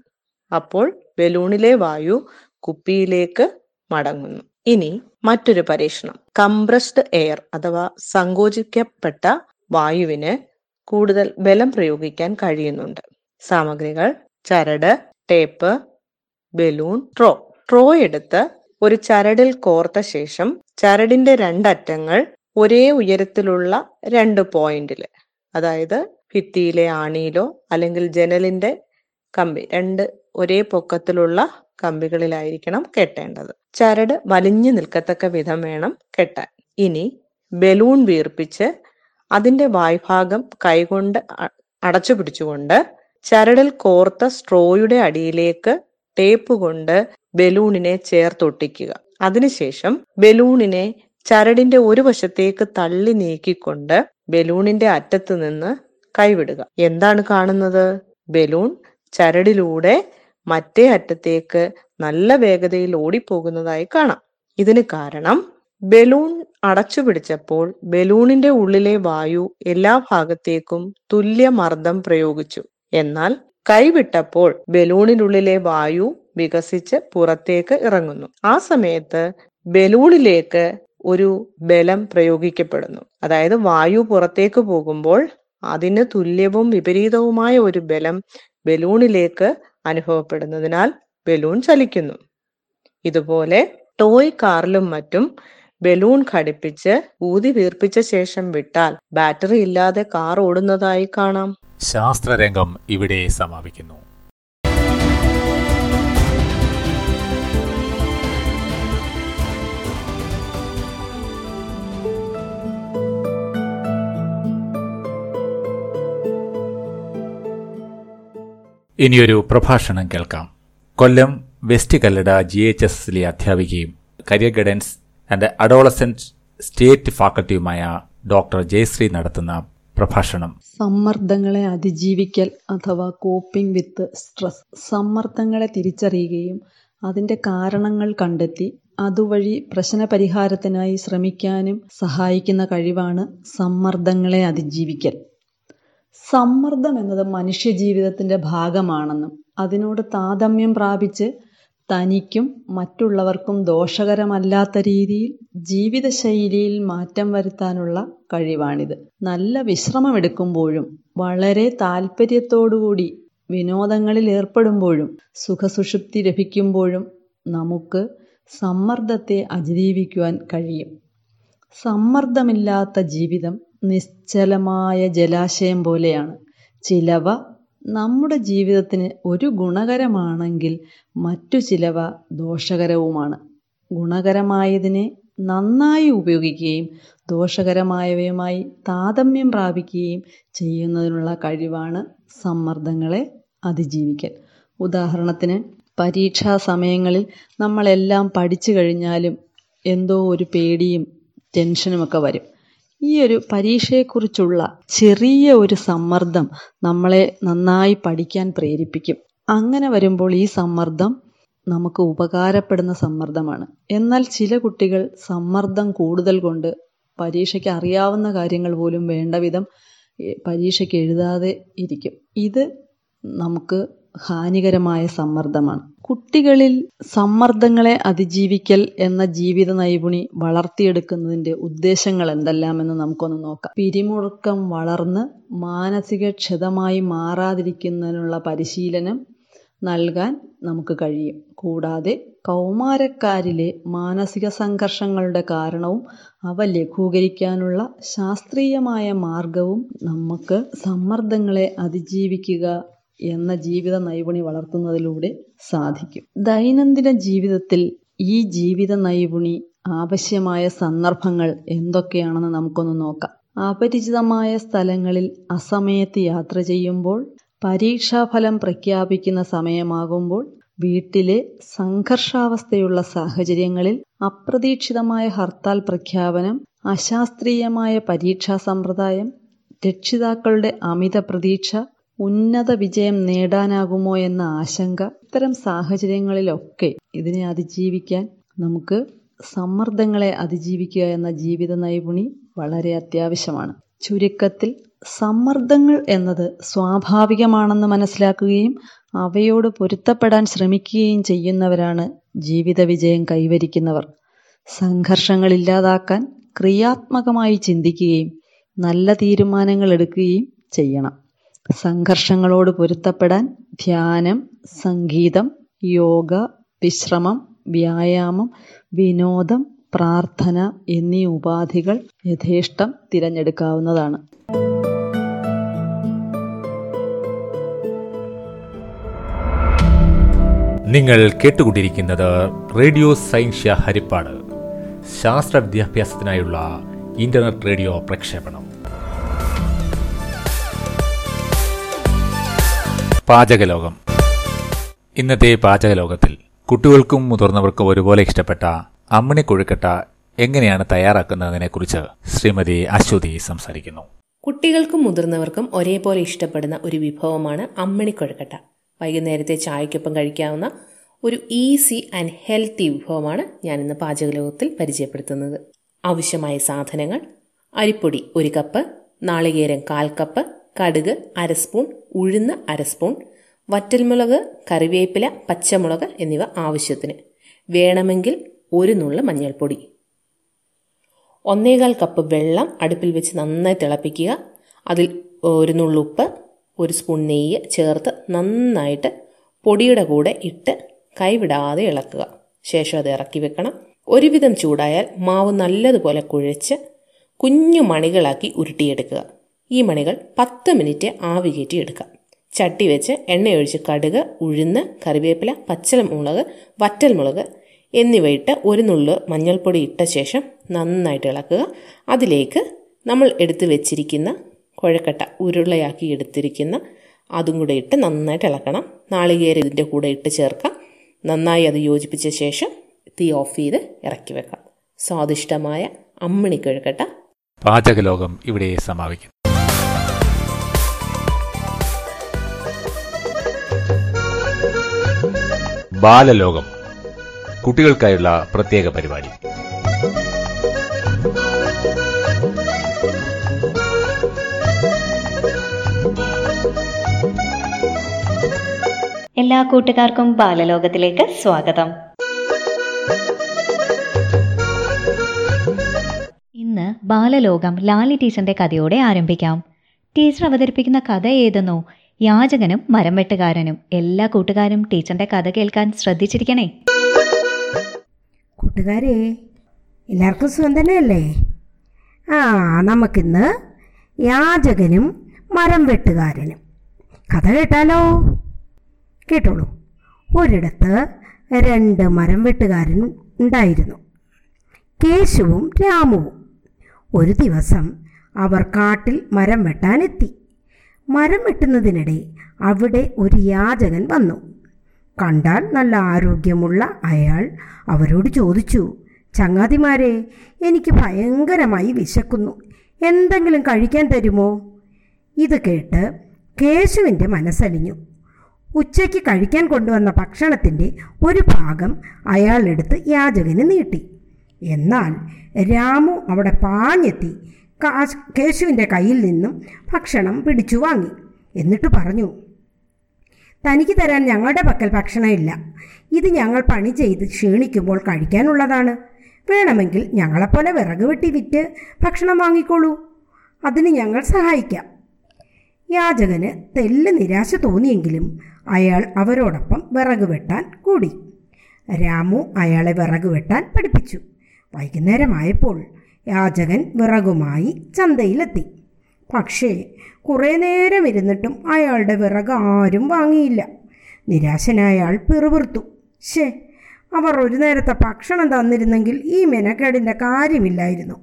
അപ്പോൾ ബലൂണിലെ വായു കുപ്പിയിലേക്ക് മടങ്ങുന്നു. ഇനി മറ്റൊരു പരീക്ഷണം. കംപ്രസ്ഡ് എയർ അഥവാ സങ്കോചിക്കപ്പെട്ട വായുവിന് കൂടുതൽ ബലം പ്രയോഗിക്കാൻ കഴിയുന്നുണ്ട്. സാമഗ്രികൾ ചരട് ടേപ്പ് ബലൂൺ ട്രോ ട്രോ എടുത്ത് ഒരു ചരടിൽ കോർത്ത ശേഷം ചരടിന്റെ രണ്ടറ്റങ്ങൾ ഒരേ ഉയരത്തിലുള്ള രണ്ട് പോയിന്റിൽ അതായത് ഭിത്തിയിലെ ആണിയിലോ അല്ലെങ്കിൽ ജനലിന്റെ കമ്പി രണ്ട് ഒരേ പൊക്കത്തിലുള്ള കമ്പികളിലായിരിക്കണം കെട്ടേണ്ടത്. ചരട് വലിഞ്ഞു നിൽക്കത്തക്ക വിധം വേണം കെട്ടാൻ. ഇനി ബലൂൺ വീർപ്പിച്ച് അതിന്റെ വായ്ഭാഗം കൈകൊണ്ട് അടച്ചു പിടിച്ചുകൊണ്ട് ചരടിൽ കോർത്ത സ്ട്രോയുടെ അടിയിലേക്ക് ടേപ്പ് കൊണ്ട് ബലൂണിനെ ചേർത്തൊട്ടിക്കുക അതിനുശേഷം ബലൂണിനെ ചരടിന്റെ ഒരു വശത്തേക്ക് തള്ളി നീക്കിക്കൊണ്ട് ബലൂണിന്റെ അറ്റത്ത് നിന്ന് കൈവിടുക. എന്താണ് കാണുന്നത്? ബലൂൺ ചരടിലൂടെ മറ്റേ അറ്റത്തേക്ക് നല്ല വേഗതയിൽ ഓടിപ്പോകുന്നതായി കാണാം. ഇതിന് കാരണം ബലൂൺ അടച്ചു പിടിച്ചപ്പോൾ ബലൂണിന്റെ ഉള്ളിലെ വായു എല്ലാ ഭാഗത്തേക്കും തുല്യ മർദ്ദം പ്രയോഗിച്ചു. എന്നാൽ കൈവിട്ടപ്പോൾ ബലൂണിനുള്ളിലെ വായു വികസിച്ച് പുറത്തേക്ക് ഇറങ്ങുന്നു. ആ സമയത്ത് ബലൂണിലേക്ക് ഒരു ബലം പ്രയോഗിക്കപ്പെടുന്നു. അതായത് വായു പുറത്തേക്ക് പോകുമ്പോൾ അതിന് തുല്യവും വിപരീതവുമായ ഒരു ബലം ബലൂണിലേക്ക് അനുഭവപ്പെടുന്നതിനാൽ ബലൂൺ ചലിക്കുന്നു. ഇതുപോലെ ടോയ് കാറിലും മറ്റും ബലൂൺ ഘടിപ്പിച്ച് ഊതി വീർപ്പിച്ച ശേഷം വിട്ടാൽ ബാറ്ററി ഇല്ലാതെ കാർ ഓടുന്നതായി കാണാം. ശാസ്ത്രരംഗം ഇവിടെ സമാപിക്കുന്നു. ഇനിയൊരു പ്രഭാഷണം കേൾക്കാം. Kollam west Kallada G H S എസിലെ അധ്യാപികയും career guidance and adolescent state ഫാക്കൽറ്റിയുമായ doctor Jayashree നടത്തുന്ന പ്രഭാഷണം. സമ്മർദ്ദങ്ങളെ അതിജീവിക്കൽ അഥവാ കോപ്പിംഗ് വിത്ത് സ്ട്രെസ് സമ്മർദ്ദങ്ങളെ തിരിച്ചറിയുകയും അതിന്റെ കാരണങ്ങൾ കണ്ടെത്തി അതുവഴി പ്രശ്നപരിഹാരത്തിനായി ശ്രമിക്കാനും സഹായിക്കുന്ന കഴിവാണ് സമ്മർദ്ദങ്ങളെ അതിജീവിക്കൽ. സമ്മർദ്ദം എന്നത് മനുഷ്യജീവിതത്തിന്റെ ഭാഗമാണെന്നും അതിനോട് താതമ്യം പ്രാപിച്ച് തനിക്കും മറ്റുള്ളവർക്കും ദോഷകരമല്ലാത്ത രീതിയിൽ ജീവിതശൈലിയിൽ മാറ്റം വരുത്താനുള്ള കഴിവാണിത്. നല്ല വിശ്രമമെടുക്കുമ്പോഴും വളരെ താല്പര്യത്തോടുകൂടി വിനോദങ്ങളിൽ ഏർപ്പെടുമ്പോഴും സുഖസുഷുപ്തി ലഭിക്കുമ്പോഴും നമുക്ക് സമ്മർദ്ദത്തെ അതിജീവിക്കുവാൻ കഴിയും. സമ്മർദ്ദമില്ലാത്ത ജീവിതം നിശ്ചലമായ ജലാശയം പോലെയാണ്. ചിലവ നമ്മുടെ ജീവിതത്തിന് ഒരു ഗുണകരമാണെങ്കിൽ മറ്റു ചിലവ ദോഷകരവുമാണ്. ഗുണകരമായതിനെ നന്നായി ഉപയോഗിക്കുകയും ദോഷകരമായവയുമായി താതമ്യം പ്രാപിക്കുകയും ചെയ്യുന്നതിനുള്ള കഴിവാണ് സമ്മർദ്ദങ്ങളെ അതിജീവിക്കൽ. ഉദാഹരണത്തിന് പരീക്ഷാ സമയങ്ങളിൽ നമ്മളെല്ലാം പഠിച്ചു കഴിഞ്ഞാലും എന്തോ ഒരു പേടിയും ടെൻഷനുമൊക്കെ വരും. ഈ ഒരു പരീക്ഷയെക്കുറിച്ചുള്ള ചെറിയ ഒരു സമ്മർദ്ദം നമ്മളെ നന്നായി പഠിക്കാൻ പ്രേരിപ്പിക്കും. അങ്ങനെ വരുമ്പോൾ ഈ സമ്മർദ്ദം നമുക്ക് ഉപകാരപ്പെടുന്ന സമ്മർദ്ദമാണ്. എന്നാൽ ചില കുട്ടികൾ സമ്മർദ്ദം കൂടുതൽ കൊണ്ട് പരീക്ഷയ്ക്ക് അറിയാവുന്ന കാര്യങ്ങൾ പോലും വേണ്ട വിധം പരീക്ഷയ്ക്ക് എഴുതാതെ ഇരിക്കും. ഇത് നമുക്ക് ഹാനികരമായ സമ്മർദ്ദമാണ്. കുട്ടികളിൽ സമ്മർദ്ദങ്ങളെ അതിജീവിക്കൽ എന്ന ജീവിത നൈപുണി വളർത്തിയെടുക്കുന്നതിന്റെ ഉദ്ദേശങ്ങൾ എന്തെല്ലാമെന്ന് നമുക്കൊന്ന് നോക്കാം. പിരിമുറുക്കം വളർന്ന് മാനസിക ക്ഷതമായി മാറാതിരിക്കുന്നതിനുള്ള പരിശീലനം നൽകാൻ നമുക്ക് കഴിയും. കൂടാതെ കൗമാരക്കാരിലെ മാനസിക സംഘർഷങ്ങളുടെ കാരണവും അവ ലഘൂകരിക്കാനുള്ള ശാസ്ത്രീയമായ മാർഗവും നമുക്ക് സമ്മർദ്ദങ്ങളെ അതിജീവിക്കുക എന്ന ജീവിത നൈപുണി വളർത്തുന്നതിലൂടെ സാധിക്കും. ദൈനംദിന ജീവിതത്തിൽ ഈ ജീവിത നൈപുണി ആവശ്യമായ സന്ദർഭങ്ങൾ എന്തൊക്കെയാണെന്ന് നമുക്കൊന്ന് നോക്കാം. അപരിചിതമായ സ്ഥലങ്ങളിൽ അസമയത്ത് യാത്ര ചെയ്യുമ്പോൾ പരീക്ഷാഫലം പ്രഖ്യാപിക്കുന്ന സമയമാകുമ്പോൾ വീട്ടിലെ സംഘർഷാവസ്ഥയുള്ള സാഹചര്യങ്ങളിൽ അപ്രതീക്ഷിതമായ ഹർത്താൽ പ്രഖ്യാപനം അശാസ്ത്രീയമായ പരീക്ഷാ സമ്പ്രദായം രക്ഷിതാക്കളുടെ അമിത പ്രതീക്ഷ ഉന്നത വിജയം നേടാനാകുമോ എന്ന ആശങ്ക ഇത്തരം സാഹചര്യങ്ങളിലൊക്കെ ഇതിനെ അതിജീവിക്കാൻ നമുക്ക് സമ്മർദ്ദങ്ങളെ അതിജീവിക്കുക എന്ന ജീവിത നൈപുണി വളരെ അത്യാവശ്യമാണ്. ചുരുക്കത്തിൽ സമ്മർദ്ദങ്ങൾ എന്നത് സ്വാഭാവികമാണെന്ന് മനസ്സിലാക്കുകയും അവയോട് പൊരുത്തപ്പെടാൻ ശ്രമിക്കുകയും ചെയ്യുന്നവരാണ് ജീവിത വിജയം കൈവരിക്കുന്നവർ. സംഘർഷങ്ങൾ ഇല്ലാതാക്കാൻ ക്രിയാത്മകമായി ചിന്തിക്കുകയും നല്ല തീരുമാനങ്ങൾ എടുക്കുകയും ചെയ്യണം. സംഘർഷങ്ങളോട് പൊരുത്തപ്പെടാൻ ധ്യാനം സംഗീതം യോഗ വിശ്രമം വ്യായാമം വിനോദം പ്രാർത്ഥന എന്നീ ഉപാധികൾ യഥേഷ്ടം തിരഞ്ഞെടുക്കാവുന്നതാണ്. നിങ്ങൾ കേട്ടുകൊണ്ടിരിക്കുന്നത് റേഡിയോ സൈൻഷ്യ ഹരിപ്പാട്. ശാസ്ത്ര വിദ്യാഭ്യാസത്തിനായുള്ള ഇന്റർനെറ്റ് റേഡിയോ പ്രക്ഷേപണം. പാചകലോകം. ഇന്നത്തെ പാചകലോകത്തിൽ കുട്ടികൾക്കും മുതിർന്നവർക്കും ഒരുപോലെ ഇഷ്ടപ്പെട്ട അമ്മണി കൊഴുക്കട്ട എങ്ങനെയാണ് തയ്യാറാക്കുന്നതിനെക്കുറിച്ച് ശ്രീമതി അശ്വതി സംസാരിക്കുന്നു. കുട്ടികൾക്കും മുതിർന്നവർക്കും ഒരേപോലെ ഇഷ്ടപ്പെടുന്ന ഒരു വിഭവമാണ് അമ്മണി കൊഴുക്കട്ട. വൈകുന്നേരത്തെ ചായക്കൊപ്പം കഴിക്കാവുന്ന ഒരു ഈസി ആൻഡ് ഹെൽത്തി വിഭവമാണ് ഞാൻ ഇന്ന് പാചകലോകത്തിൽ പരിചയപ്പെടുത്തുന്നത്. ആവശ്യമായ സാധനങ്ങൾ അരിപ്പൊടി ഒരു കപ്പ് നാളികേരം കാൽ കപ്പ് കടുക് അര സ്പൂൺ ഉഴുന്ന് അര സ്പൂൺ വറ്റൽമുളക് കറിവേപ്പില പച്ചമുളക് എന്നിവ ആവശ്യത്തിന്. വേണമെങ്കിൽ ഒരു നുള്ള മഞ്ഞൾപ്പൊടി. ഒന്നേകാൽ കപ്പ് വെള്ളം അടുപ്പിൽ വെച്ച് നന്നായി തിളപ്പിക്കുക. അതിൽ ഒരു നുള്ളുപ്പ് ഒരു സ്പൂൺ നെയ്യ് ചേർത്ത് നന്നായിട്ട് പൊടിയുടെ കൂടെ ഇട്ട് കൈവിടാതെ ഇളക്കുക. ശേഷം അത് ഇറക്കി വെക്കണം. ഒരുവിധം ചൂടായാൽ മാവ് നല്ലതുപോലെ കുഴച്ച് കുഞ്ഞു മണികളാക്കി ഉരുട്ടിയെടുക്കുക. ഈ മണികൾ പത്ത് മിനിറ്റ് ആവി കയറ്റി എടുക്കാം. ചട്ടി വെച്ച് എണ്ണയൊഴിച്ച് കടുക് ഉഴുന്ന് കറിവേപ്പില പച്ചമുളക് വറ്റൽമുളക് എന്നിവയിട്ട് ഒരു നുള്ളു മഞ്ഞൾപ്പൊടി ഇട്ട ശേഷം നന്നായിട്ട് ഇളക്കുക. അതിലേക്ക് നമ്മൾ എടുത്തു വെച്ചിരിക്കുന്ന കുഴക്കട്ട ഉരുളയാക്കി എടുത്തിരിക്കുന്ന അതും കൂടെ ഇട്ട് നന്നായിട്ട് ഇളക്കണം. നാളികേരം ഇതിന്റെ കൂടെ ഇട്ട് ചേർക്കാം. നന്നായി അത് യോജിപ്പിച്ച ശേഷം തീ ഓഫ് ചെയ്ത് ഇറക്കി വെക്കാം. സ്വാദിഷ്ടമായ അമ്മിണി കുഴക്കട്ട. പാചകലോകം ഇവിടെ സമാപിക്കുന്നു. ബാലലോകം. കുട്ടികൾക്കായുള്ള പ്രത്യേക പരിപാടി. എല്ലാ കൂട്ടുകാർക്കും ബാലലോകത്തിലേക്ക് സ്വാഗതം. ഇന്ന് ബാലലോകം ലാലി ടീച്ചറിന്റെ കഥയോടെ ആരംഭിക്കാം. ടീച്ചർ അവതരിപ്പിക്കുന്ന കഥ ഏതെന്നോ യാചകനും മരംവെട്ടുകാരനും എല്ലാ കൂട്ടുകാരും ടീച്ചറിന്റെ കഥ കേൾക്കാൻ ശ്രദ്ധിച്ചിരിക്കണേ. കൂട്ടുകാരെ എല്ലാവർക്കും സുഖം തന്നെയല്ലേ? ആ നമുക്കിന്ന് യാചകനും മരം വെട്ടുകാരനും. കഥ കേട്ടാലോ? കേട്ടോളൂ. ഒരിടത്ത് രണ്ട് മരം വെട്ടുകാരൻ ഉണ്ടായിരുന്നു. കേശുവും രാമുവും. ഒരു ദിവസം അവർ കാട്ടിൽ മരം വെട്ടാനെത്തി. മരം വെട്ടുന്നതിനിടെ അവിടെ ഒരു യാചകൻ വന്നു. കണ്ടാൽ നല്ല ആരോഗ്യമുള്ള അയാൾ അവരോട് ചോദിച്ചു ചങ്ങാതിമാരെ എനിക്ക് ഭയങ്കരമായി വിശക്കുന്നു. എന്തെങ്കിലും കഴിക്കാൻ തരുമോ? ഇത് കേട്ട് കേശുവിന്റെ മനസ്സലിഞ്ഞു. ഉച്ചയ്ക്ക് കഴിക്കാൻ കൊണ്ടുവന്ന ഭക്ഷണത്തിന്റെ ഒരു ഭാഗം അയാളെടുത്ത് യാചകന് നീട്ടി. എന്നാൽ രാമു അവിടെ പാഞ്ഞെത്തി കാശ് കേശുവിന്റെ കയ്യിൽ നിന്നും ഭക്ഷണം പിടിച്ചു വാങ്ങി. എന്നിട്ട് പറഞ്ഞു തനിക്ക് തരാൻ ഞങ്ങളുടെ പക്കൽ ഭക്ഷണമില്ല ഇത് ഞങ്ങൾ പണി ചെയ്ത് ക്ഷീണിക്കുമ്പോൾ കഴിക്കാനുള്ളതാണ്. വേണമെങ്കിൽ ഞങ്ങളെപ്പോലെ വിറക് വെട്ടി വിറ്റ് ഭക്ഷണം വാങ്ങിക്കോളൂ. അതിന് ഞങ്ങൾ സഹായിക്കാം. യാചകന് തെല്ല് നിരാശ തോന്നിയെങ്കിലും അയാൾ അവരോടൊപ്പം വിറക് വെട്ടാൻ കൂടി. രാമു അയാളെ വിറക് വെട്ടാൻ പഠിപ്പിച്ചു. വൈകുന്നേരമായപ്പോൾ യാചകൻ വിറകുമായി ചന്തയിലെത്തി. പക്ഷേ കുറേ നേരം ഇരുന്നിട്ടും അയാളുടെ വിറക് ആരും വാങ്ങിയില്ല. നിരാശനായ അയാൾ പിറുപിറുത്തു. ശേ അവർ ഒരു നേരത്തെ ഭക്ഷണം തന്നിരുന്നെങ്കിൽ ഈ മെനക്കേടിന്റെ കാര്യമില്ലായിരുന്നു.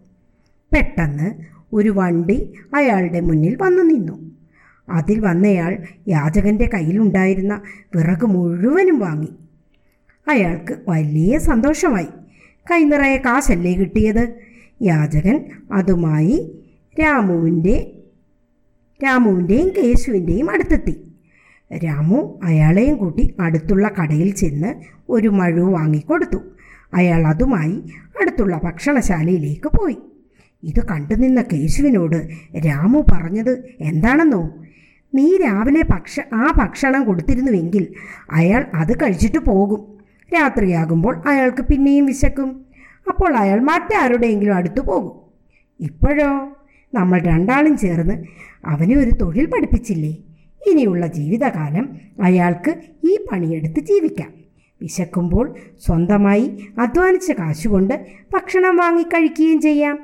പെട്ടെന്ന് ഒരു വണ്ടി അയാളുടെ മുന്നിൽ വന്നു നിന്നു. അതിൽ വന്നയാൾ യാചകന്റെ കയ്യിലുണ്ടായിരുന്ന വിറക് മുഴുവനും വാങ്ങി. അയാൾക്ക് വലിയ സന്തോഷമായി. കൈനിറയെ കാശല്ലേ കിട്ടിയത്? യാചകൻ അതുമായി രാമുവിന്റെ രാമുവിന്റെയും കേശുവിന്റെയും അടുത്തെത്തി. രാമു അയാളെയും കൂട്ടി അടുത്തുള്ള കടയിൽ ചെന്ന് ഒരു മഴു വാങ്ങിക്കൊടുത്തു. അയാൾ അതുമായി അടുത്തുള്ള ഭക്ഷണശാലയിലേക്ക് പോയി. ഇത് കണ്ടുനിന്ന കേശുവിനോട് രാമു പറഞ്ഞത് എന്താണെന്നോ? നീ രാവിലെ ഭക്ഷ ആ ഭക്ഷണം കൊടുത്തിരുന്നുവെങ്കിൽ അയാൾ അത് കഴിച്ചിട്ട് പോകും. രാത്രിയാകുമ്പോൾ അയാൾക്ക് പിന്നെയും വിശക്കും. അപ്പോൾ അയാൾ മറ്റാരുടെയെങ്കിലും അടുത്തു പോകും. ഇപ്പോഴോ? നമ്മൾ രണ്ടാളും ചേർന്ന് അവനെ ഒരു തൊഴിൽ പഠിപ്പിച്ചില്ലേ? ഇനിയുള്ള ജീവിതകാലം അയാൾക്ക് ഈ പണിയെടുത്ത് ജീവിക്കാം. വിശക്കുമ്പോൾ സ്വന്തമായി അധ്വാനിച്ച കാശുകൊണ്ട് ഭക്ഷണം വാങ്ങിക്കഴിക്കുകയും ചെയ്യാം.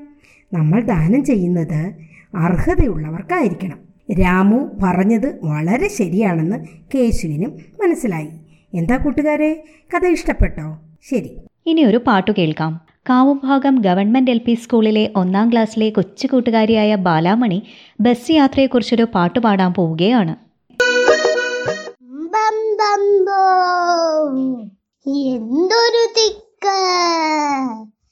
നമ്മൾ ദാനം ചെയ്യുന്നത് അർഹതയുള്ളവർക്കായിരിക്കണം. രാമു പറഞ്ഞത് വളരെ ശരിയാണെന്ന് കേശുവിനും മനസ്സിലായി. എന്താ കൂട്ടുകാരെ? കഥ ഇഷ്ടപ്പെട്ടോ? ശരി. ഇനി ഒരു പാട്ട് കേൾക്കാം. കാവുഭാഗം ഗവൺമെന്റ് എൽ പി സ്കൂളിലെ ഒന്നാം ക്ലാസ്സിലെ കൊച്ചു കൂട്ടുകാരിയായ ബാലാമണി ബസ് യാത്രയെക്കുറിച്ചൊരു പാട്ട് പാടാൻ പോവുകയാണ്. എന്തൊരു തിക്ക്.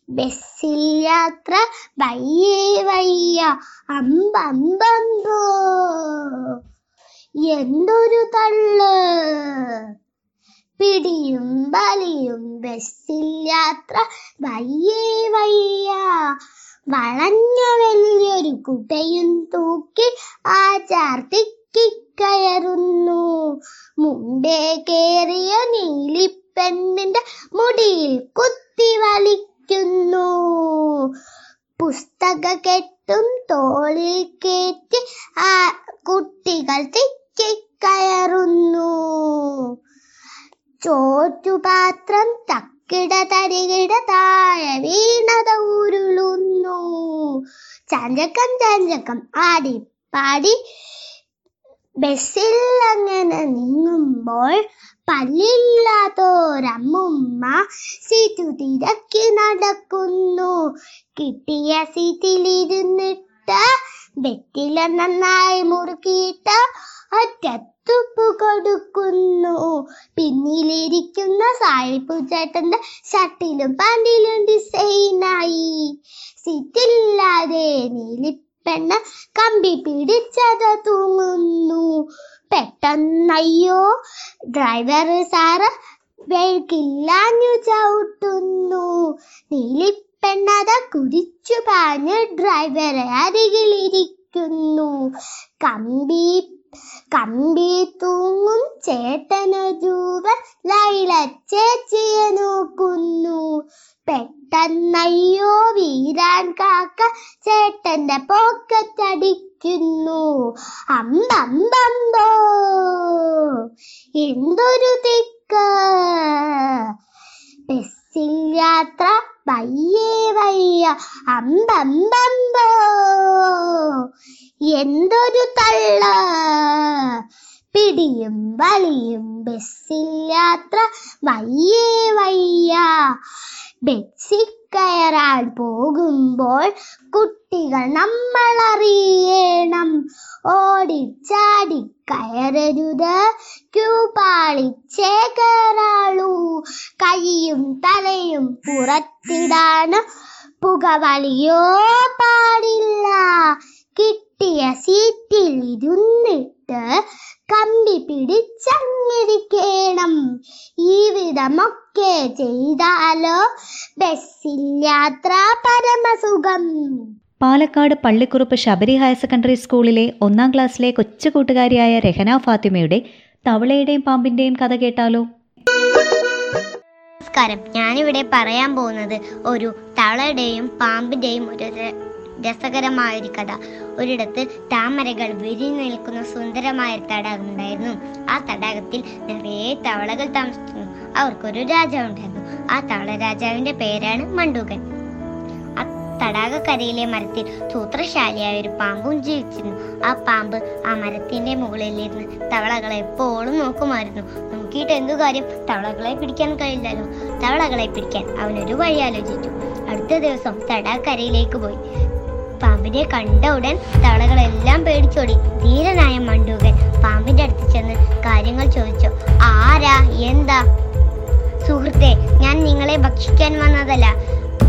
ബസ്സിൽ യാത്ര വയ്യേ വയ്യ. അമ്പമ്പോ എന്തൊരു തള്ള്. പിടിയും ബലിയും ബസ്സിൽ യാത്ര വയ്യേ വയ്യ. വളഞ്ഞ വലിയൊരു കുട്ടയും തൂക്കി ആ ചാർത്തിക്ക് കയറുന്നു. മുണ്ടേ കേറിയ നീലിപ്പെണ്ണിന്റെ മുടിയിൽ കുത്തി വലിക്കുന്നു. പുസ്തക കെട്ടും തോളിൽ കയറ്റി ആ കുട്ടികൾ തിക്കിക്കയറുന്നു ചോറ്റുപാത്രം തക്കിട തരികിട താഴെ വീണത ഉരുളുന്നു. ചാഞ്ചക്കം ചാഞ്ചക്കം ആടി പാടി. ബസ്സിൽ അങ്ങനെ നീങ്ങുമ്പോൾ പല്ലില്ലാത്തോരമ്മുമ്മ സീറ്റു തിരക്കി നടക്കുന്നു. കിട്ടിയ സീറ്റിലിരുന്നിട്ട് വെറ്റില നന്നായി മുറുക്കിയിട്ട് ഒറ്റത്തുപ്പ് കൊടുക്കുന്നു. പിന്നിലിരിക്കുന്ന സായിപ്പു ചേട്ടന്റെ ഷട്ടിലും പാൻറിലും ഡിസൈനായി സിറ്റില്ലാതെ നീലിപ്പെണ്ണ കമ്പി പിടിച്ചത് തൂങ്ങുന്നു. പെട്ടെന്നയ്യോ ഡ്രൈവർ സാറ് വെഴുക്കില്ലാഞ്ഞു ചവിട്ടുന്നു. നീലിപ്പെണ്ണത കുതിച്ചു പാഞ്ഞ് ഡ്രൈവറെ അരികിലിരിക്കുന്നു. കമ്പി കമ്പി തൂങ്ങും ചേട്ടനൊരുവൻ ലൈല ചേച്ചിയെ നോക്കുന്നു. പെട്ടെന്നയ്യോ വീരാൻ കാക്ക ചേട്ടന്റെ പോക്കറ്റടിക്കുന്നു അമ്പമ്പമ്പോ എന്തൊരു തിക്ക്. ബസ്സിൽ യാത്ര വയ്യേ വയ്യ. അമ്പമ്പമ്പോ. എന്തൊരു തള്ള. പിടിയും വലിയും ബസ്സിൽ യാത്ര വയ്യേ വയ്യ. ബസ്സിൽ കയറാൻ പോകുമ്പോൾ കുട്ടികൾ നമ്മൾ അറിയണം. ഓടിച്ചാടി കയറരുത്. ക്യൂ പാളിച്ചേ കയറാളൂ കൈയും തലയും പുറത്തിടാന് പുകവലിയോ പാടില്ല. കിട്ടിയ സീറ്റിൽ ഇരുന്നിട്ട് കമ്പി പിടിച്ചങ്ങിരിക്കണം. ഈ വിധമൊക്കെ ചെയ്താലോ? ബസ്സിൽ യാത്ര പരമസുഖം. പാലക്കാട് പള്ളിക്കുറുപ്പ് ശബരി ഹയർ സെക്കൻഡറി സ്കൂളിലെ ഒന്നാം ക്ലാസ്സിലെ കൊച്ചു കൂട്ടുകാരിയായ രഹന ഫാത്തിമയുടെ തവളയുടെയും പാമ്പിന്റെയും കഥ കേട്ടാലോ? നമസ്കാരം. ഞാനിവിടെ പറയാൻ പോകുന്നത് ഒരു തവളയുടെയും പാമ്പിന്റെയും ഒരു ര- രസകരമായ ഒരു കഥ. ഒരിടത്ത് താമരകൾ വിരിഞ്ഞു നിൽക്കുന്ന സുന്ദരമായ തടാകം ഉണ്ടായിരുന്നു ആ തടാകത്തിൽ നിറയെ തവളകൾ താമസിച്ചിരുന്നു. അവർക്കൊരു രാജാവ് ഉണ്ടായിരുന്നു. ആ തവള രാജാവിന്റെ പേരാണ് മണ്ടൂകൻ. ആ തടാകക്കരയിലെ മരത്തിൽ സൂത്രശാലിയായ ഒരു പാമ്പും ജീവിച്ചിരുന്നു. ആ പാമ്പ് ആ മരത്തിന്റെ മുകളിലിരുന്ന് തവളകളെ എപ്പോഴും നോക്കുമായിരുന്നു. നോക്കിയിട്ട് എന്തു കാര്യം? തവളകളെ പിടിക്കാൻ കഴിയില്ലല്ലോ. തവളകളെ പിടിക്കാൻ അവനൊരു വഴി ആലോചിച്ചു. അടുത്ത ദിവസം തടാകരയിലേക്ക് പോയി. പാമ്പിനെ കണ്ട ഉടൻ തവളകളെല്ലാം പേടിച്ചോടി. ധീരനായ മണ്ടൂകൻ പാമ്പിന്റെ അടുത്ത് ചെന്ന് കാര്യങ്ങൾ ചോദിച്ചു. ആരാ? എന്താ? സുഹൃത്തെ ഞാൻ നിങ്ങളെ ഭക്ഷിക്കാൻ വന്നതല്ല.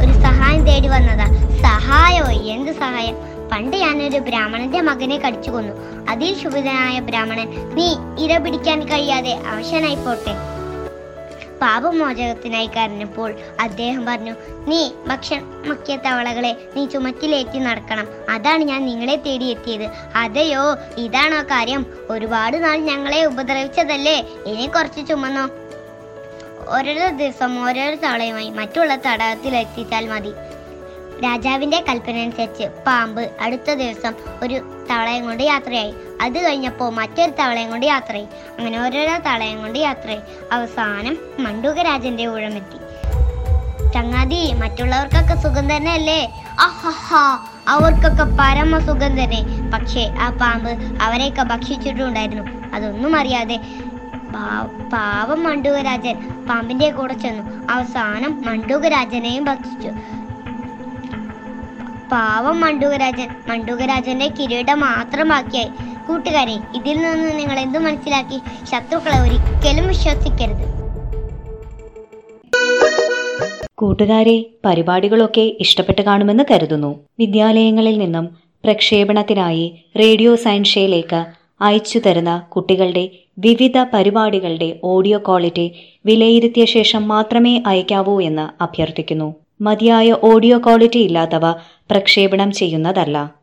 ഒരു സഹായം തേടി വന്നതാ. സഹായമോ എന്ത് സഹായം? പണ്ട് ഞാനൊരു ബ്രാഹ്മണന്റെ മകനെ കടിച്ചു കൊന്നു. അതിൽ ശുഭിതനായ ബ്രാഹ്മണൻ നീ ഇര പിടിക്കാൻ കഴിയാതെ അവശനായി പോട്ടെ. പാപമോചകത്തിനായി കരഞ്ഞപ്പോൾ അദ്ദേഹം പറഞ്ഞു നീ ഭക്ഷണമക്കിയ തവളകളെ നീ ചുമറ്റിലേറ്റി നടക്കണം. അതാണ് ഞാൻ നിങ്ങളെ തേടിയെത്തിയത്. അതെയോ ഇതാണോ കാര്യം? ഒരുപാട് നാൾ ഞങ്ങളെ ഉപദ്രവിച്ചതല്ലേ? ഇനി കുറച്ച് ചുമന്നോ? ഓരോരോ ദിവസം ഓരോരോ തവളയുമായി മറ്റുള്ള തടാകത്തിൽ എത്തിച്ചാൽ മതി. രാജാവിന്റെ കൽപ്പന അനുസരിച്ച് പാമ്പ് അടുത്ത ദിവസം ഒരു തവളയും കൊണ്ട് യാത്രയായി. അത് കഴിഞ്ഞപ്പോൾ മറ്റൊരു തവളയും കൊണ്ട് യാത്രയായി. അങ്ങനെ ഓരോരോ തവളയും കൊണ്ട് യാത്രയായി. അവസാനം മണ്ടൂകരാജന്റെ ഊഴമെത്തി. ചങ്ങാതി മറ്റുള്ളവർക്കൊക്കെ സുഖം തന്നെ അല്ലേ അഹഹാ അവർക്കൊക്കെ പരമ സുഖം തന്നെ. പക്ഷേ ആ പാമ്പ് അവരെയൊക്കെ ഭക്ഷിച്ചിട്ടുണ്ടായിരുന്നു. അതൊന്നും അറിയാതെ പാവം മണ്ടൂകരാജൻ പാമ്പിന്റെ കൂടെ ചെന്നു. അവസാനം മണ്ടൂകരാജനെയും ഭക്ഷിച്ചു. പാവം മണ്ടൂകരാജൻ. മണ്ടൂകരാജന്റെ കിരീടം മാത്രം ബാക്കിയായി കൂട്ടുകാരെ ഇതിൽ നിന്ന് നിങ്ങൾ എന്തു മനസ്സിലാക്കി? ശത്രുക്കളെ ഒരിക്കലും വിശ്വസിക്കരുത്. കൂട്ടുകാരെ പരിപാടികളൊക്കെ ഇഷ്ടപ്പെട്ട് കാണുമെന്ന് കരുതുന്നു. വിദ്യാലയങ്ങളിൽ നിന്നും പ്രക്ഷേപണത്തിനായി റേഡിയോ സയൻഷയിലേക്ക് അയച്ചു തരുന്ന കുട്ടികളുടെ വിവിധ പരിപാടികളുടെ ഓഡിയോ ക്വാളിറ്റി വിലയിരുത്തിയ ശേഷം മാത്രമേ അയക്കാവൂ എന്ന് അഭ്യർത്ഥിക്കുന്നു. മതിയായ ഓഡിയോ ക്വാളിറ്റി ഇല്ലാത്തവ പ്രക്ഷേപണം ചെയ്യുന്നതല്ല.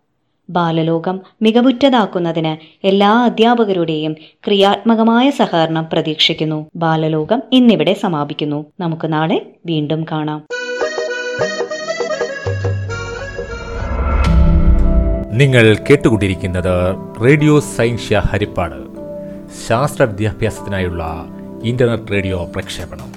ബാലലോകം മികവുറ്റതാക്കുന്നതിന് എല്ലാ അധ്യാപകരുടെയും ക്രിയാത്മകമായ സഹകരണം പ്രതീക്ഷിക്കുന്നു. ബാലലോകം ഇന്നിവിടെ സമാപിക്കുന്നു. നമുക്ക് നാളെ വീണ്ടും കാണാം. നിങ്ങൾ കേട്ടുകൊണ്ടിരിക്കുന്നത് റേഡിയോ സൈൻഷ്യ ഹരിപ്പാട്. ശാസ്ത്ര വിദ്യാഭ്യാസത്തിനായുള്ള ഇന്റർനെറ്റ് റേഡിയോ പ്രക്ഷേപണം.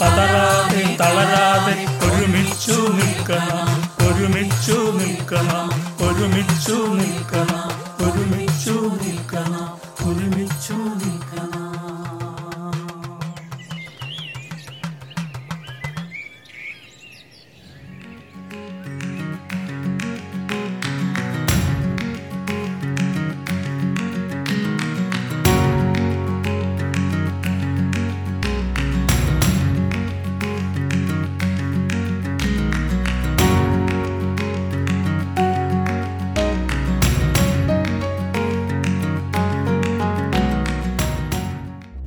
പതറാതെ തളരാതെ ഒരുമിച്ചു നിൽക്കണം ഒരുമിച്ചു നിൽക്കണം ഒരുമിച്ചു നിൽക്കണം ഒരുമിച്ചു നിൽക്കണം ഒരുമിച്ചു നിൽക്കണം.